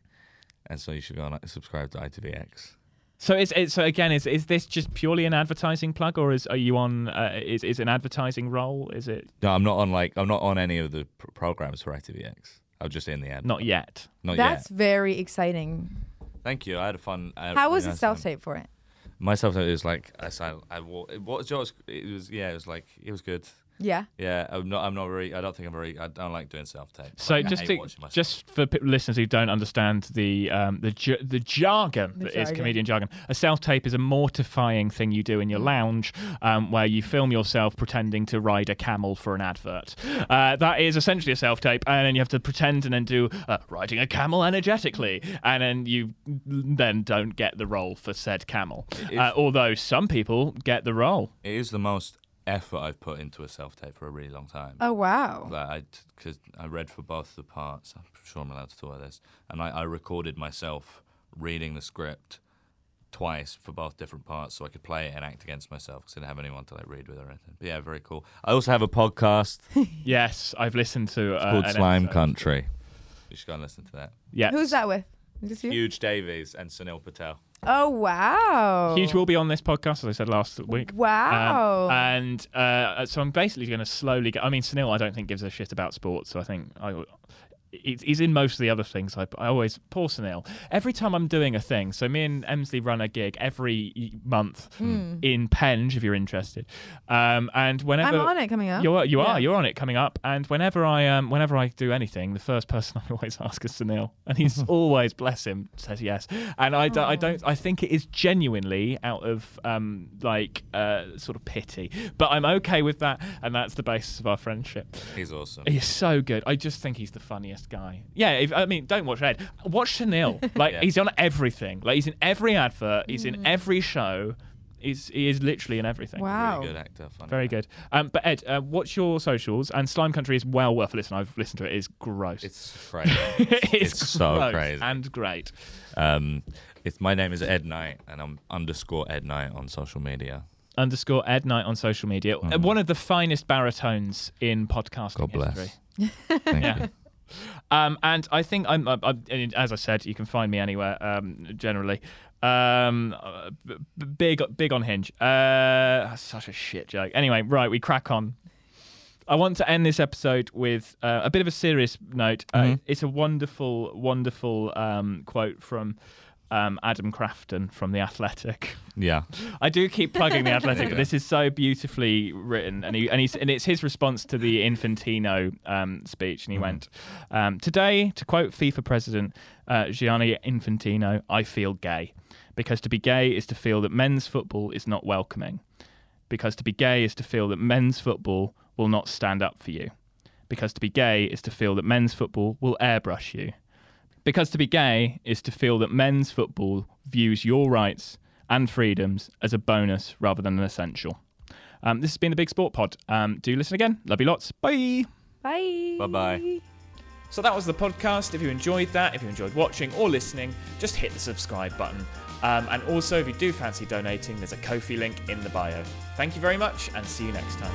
and so you should go on and subscribe to ITVX.
So is it, so again? Is is this just purely an advertising plug, or is are you on? Uh, is is an advertising role? Is it
No, I'm not on like I'm not on any of the pr- programs for ITVX. I'm just in the ad.
not yet?
not
That's
yet.
very exciting.
Thank you. I had a fun. I had
How
a
was
really
the self tape for it?
My self tape is like I said. I wa- what was yours? It was yeah. It was like it was good.
Yeah.
Yeah, I'm not. I'm not very. I don't think I'm very. I don't like doing self tape.
So
I
just to, just for p- listeners who don't understand the um, the j- the jargon
The
that is
jargon.
comedian jargon, a self tape is a mortifying thing you do in
Mm.
your lounge, um, where you film yourself pretending to ride a camel for an advert. Uh, that is essentially a self tape, and then you have to pretend and then do uh, riding a camel energetically, and then you then don't get the role for said camel. Uh, although some people get the role.
it is the most effort I've put into a self tape for a really long time.
Oh wow.
Like I, because I read for both the parts. I'm sure I'm allowed to talk about this. And I, I recorded myself reading the script twice for both different parts, so I could play it and act against myself because I didn't have anyone to like read with or anything. But yeah, very cool. I also have a podcast [laughs]
Yes, I've listened to uh,
called Slime
episode.
Country. You should go and listen to that.
Yeah,
Who's that with? Just you?
Huge Davies and Sunil Patel.
Oh wow.
Huge will be on this podcast, as I said last week.
Wow.
Um, and uh, so I'm basically going to slowly get. I mean, Sunil, I don't think gives a shit about sports, so I think I. He's he's in most of the other things. I, I always poor Sunil. Every time I'm doing a thing, so me and Emsley run a gig every month in Penge, if you're interested. Um, and whenever.
I'm on it coming up.
You're, you
Yeah.
are. You're on it coming up. And whenever I um, whenever I do anything, the first person [laughs] I always ask is Sunil, and he's [laughs] always bless him says yes. And I, do, I don't. I think it is genuinely out of um, like uh, sort of pity, but I'm okay with that, and that's the basis of our friendship.
He's awesome.
He's so good. I just think he's the funniest guy. Yeah, if, I mean, don't watch Ed. Watch Chanel. [laughs] Like
Yeah.
he's on everything. Like he's in every advert. He's in every show. He's he is literally in everything.
Wow.
Really good actor. Funny
Very
guy.
good. Um, but Ed, uh, what's your socials? And Slime Country is well worth a listen. I've listened to it. It's gross.
It's crazy. [laughs]
it's,
it's so
gross
crazy.
and great.
um, it's my name is Ed Night, and I'm underscore Ed Night on social media.
Underscore Ed Night on social media. Uh, One of the finest baritones in podcasting
God bless.
history.
Thank
Yeah.
you.
Um, and I think I'm, I'm, I'm- as I said, you can find me anywhere. Um, generally, um, big, big on Hinge. Uh, such a shit joke. Anyway, right, we crack on. I want to end this episode with uh, a bit of a serious note. Uh,
Mhm.
it's a wonderful, wonderful um, quote from um, Adam Crafton from The Athletic.
Yeah. [laughs]
I do keep plugging the Athletic,
Yeah.
but this is so beautifully written, and he and he's and it's his response to the Infantino um, speech, and he went um, today to quote FIFA president uh, Gianni Infantino, "I feel gay because to be gay is to feel that men's football is not welcoming, because to be gay is to feel that men's football will not stand up for you, because to be gay is to feel that men's football will airbrush you." Because to be gay is to feel that men's football views your rights and freedoms as a bonus rather than an essential. Um, this has been the Big Sport Pod. Um, do listen again. Love you lots. Bye.
Bye.
Bye-bye.
So that was the podcast. If you enjoyed that, if you enjoyed watching or listening, just hit the subscribe button. Um, and also, if you do fancy donating, there's a Ko-fi link in the bio. Thank you very much, and see you next time.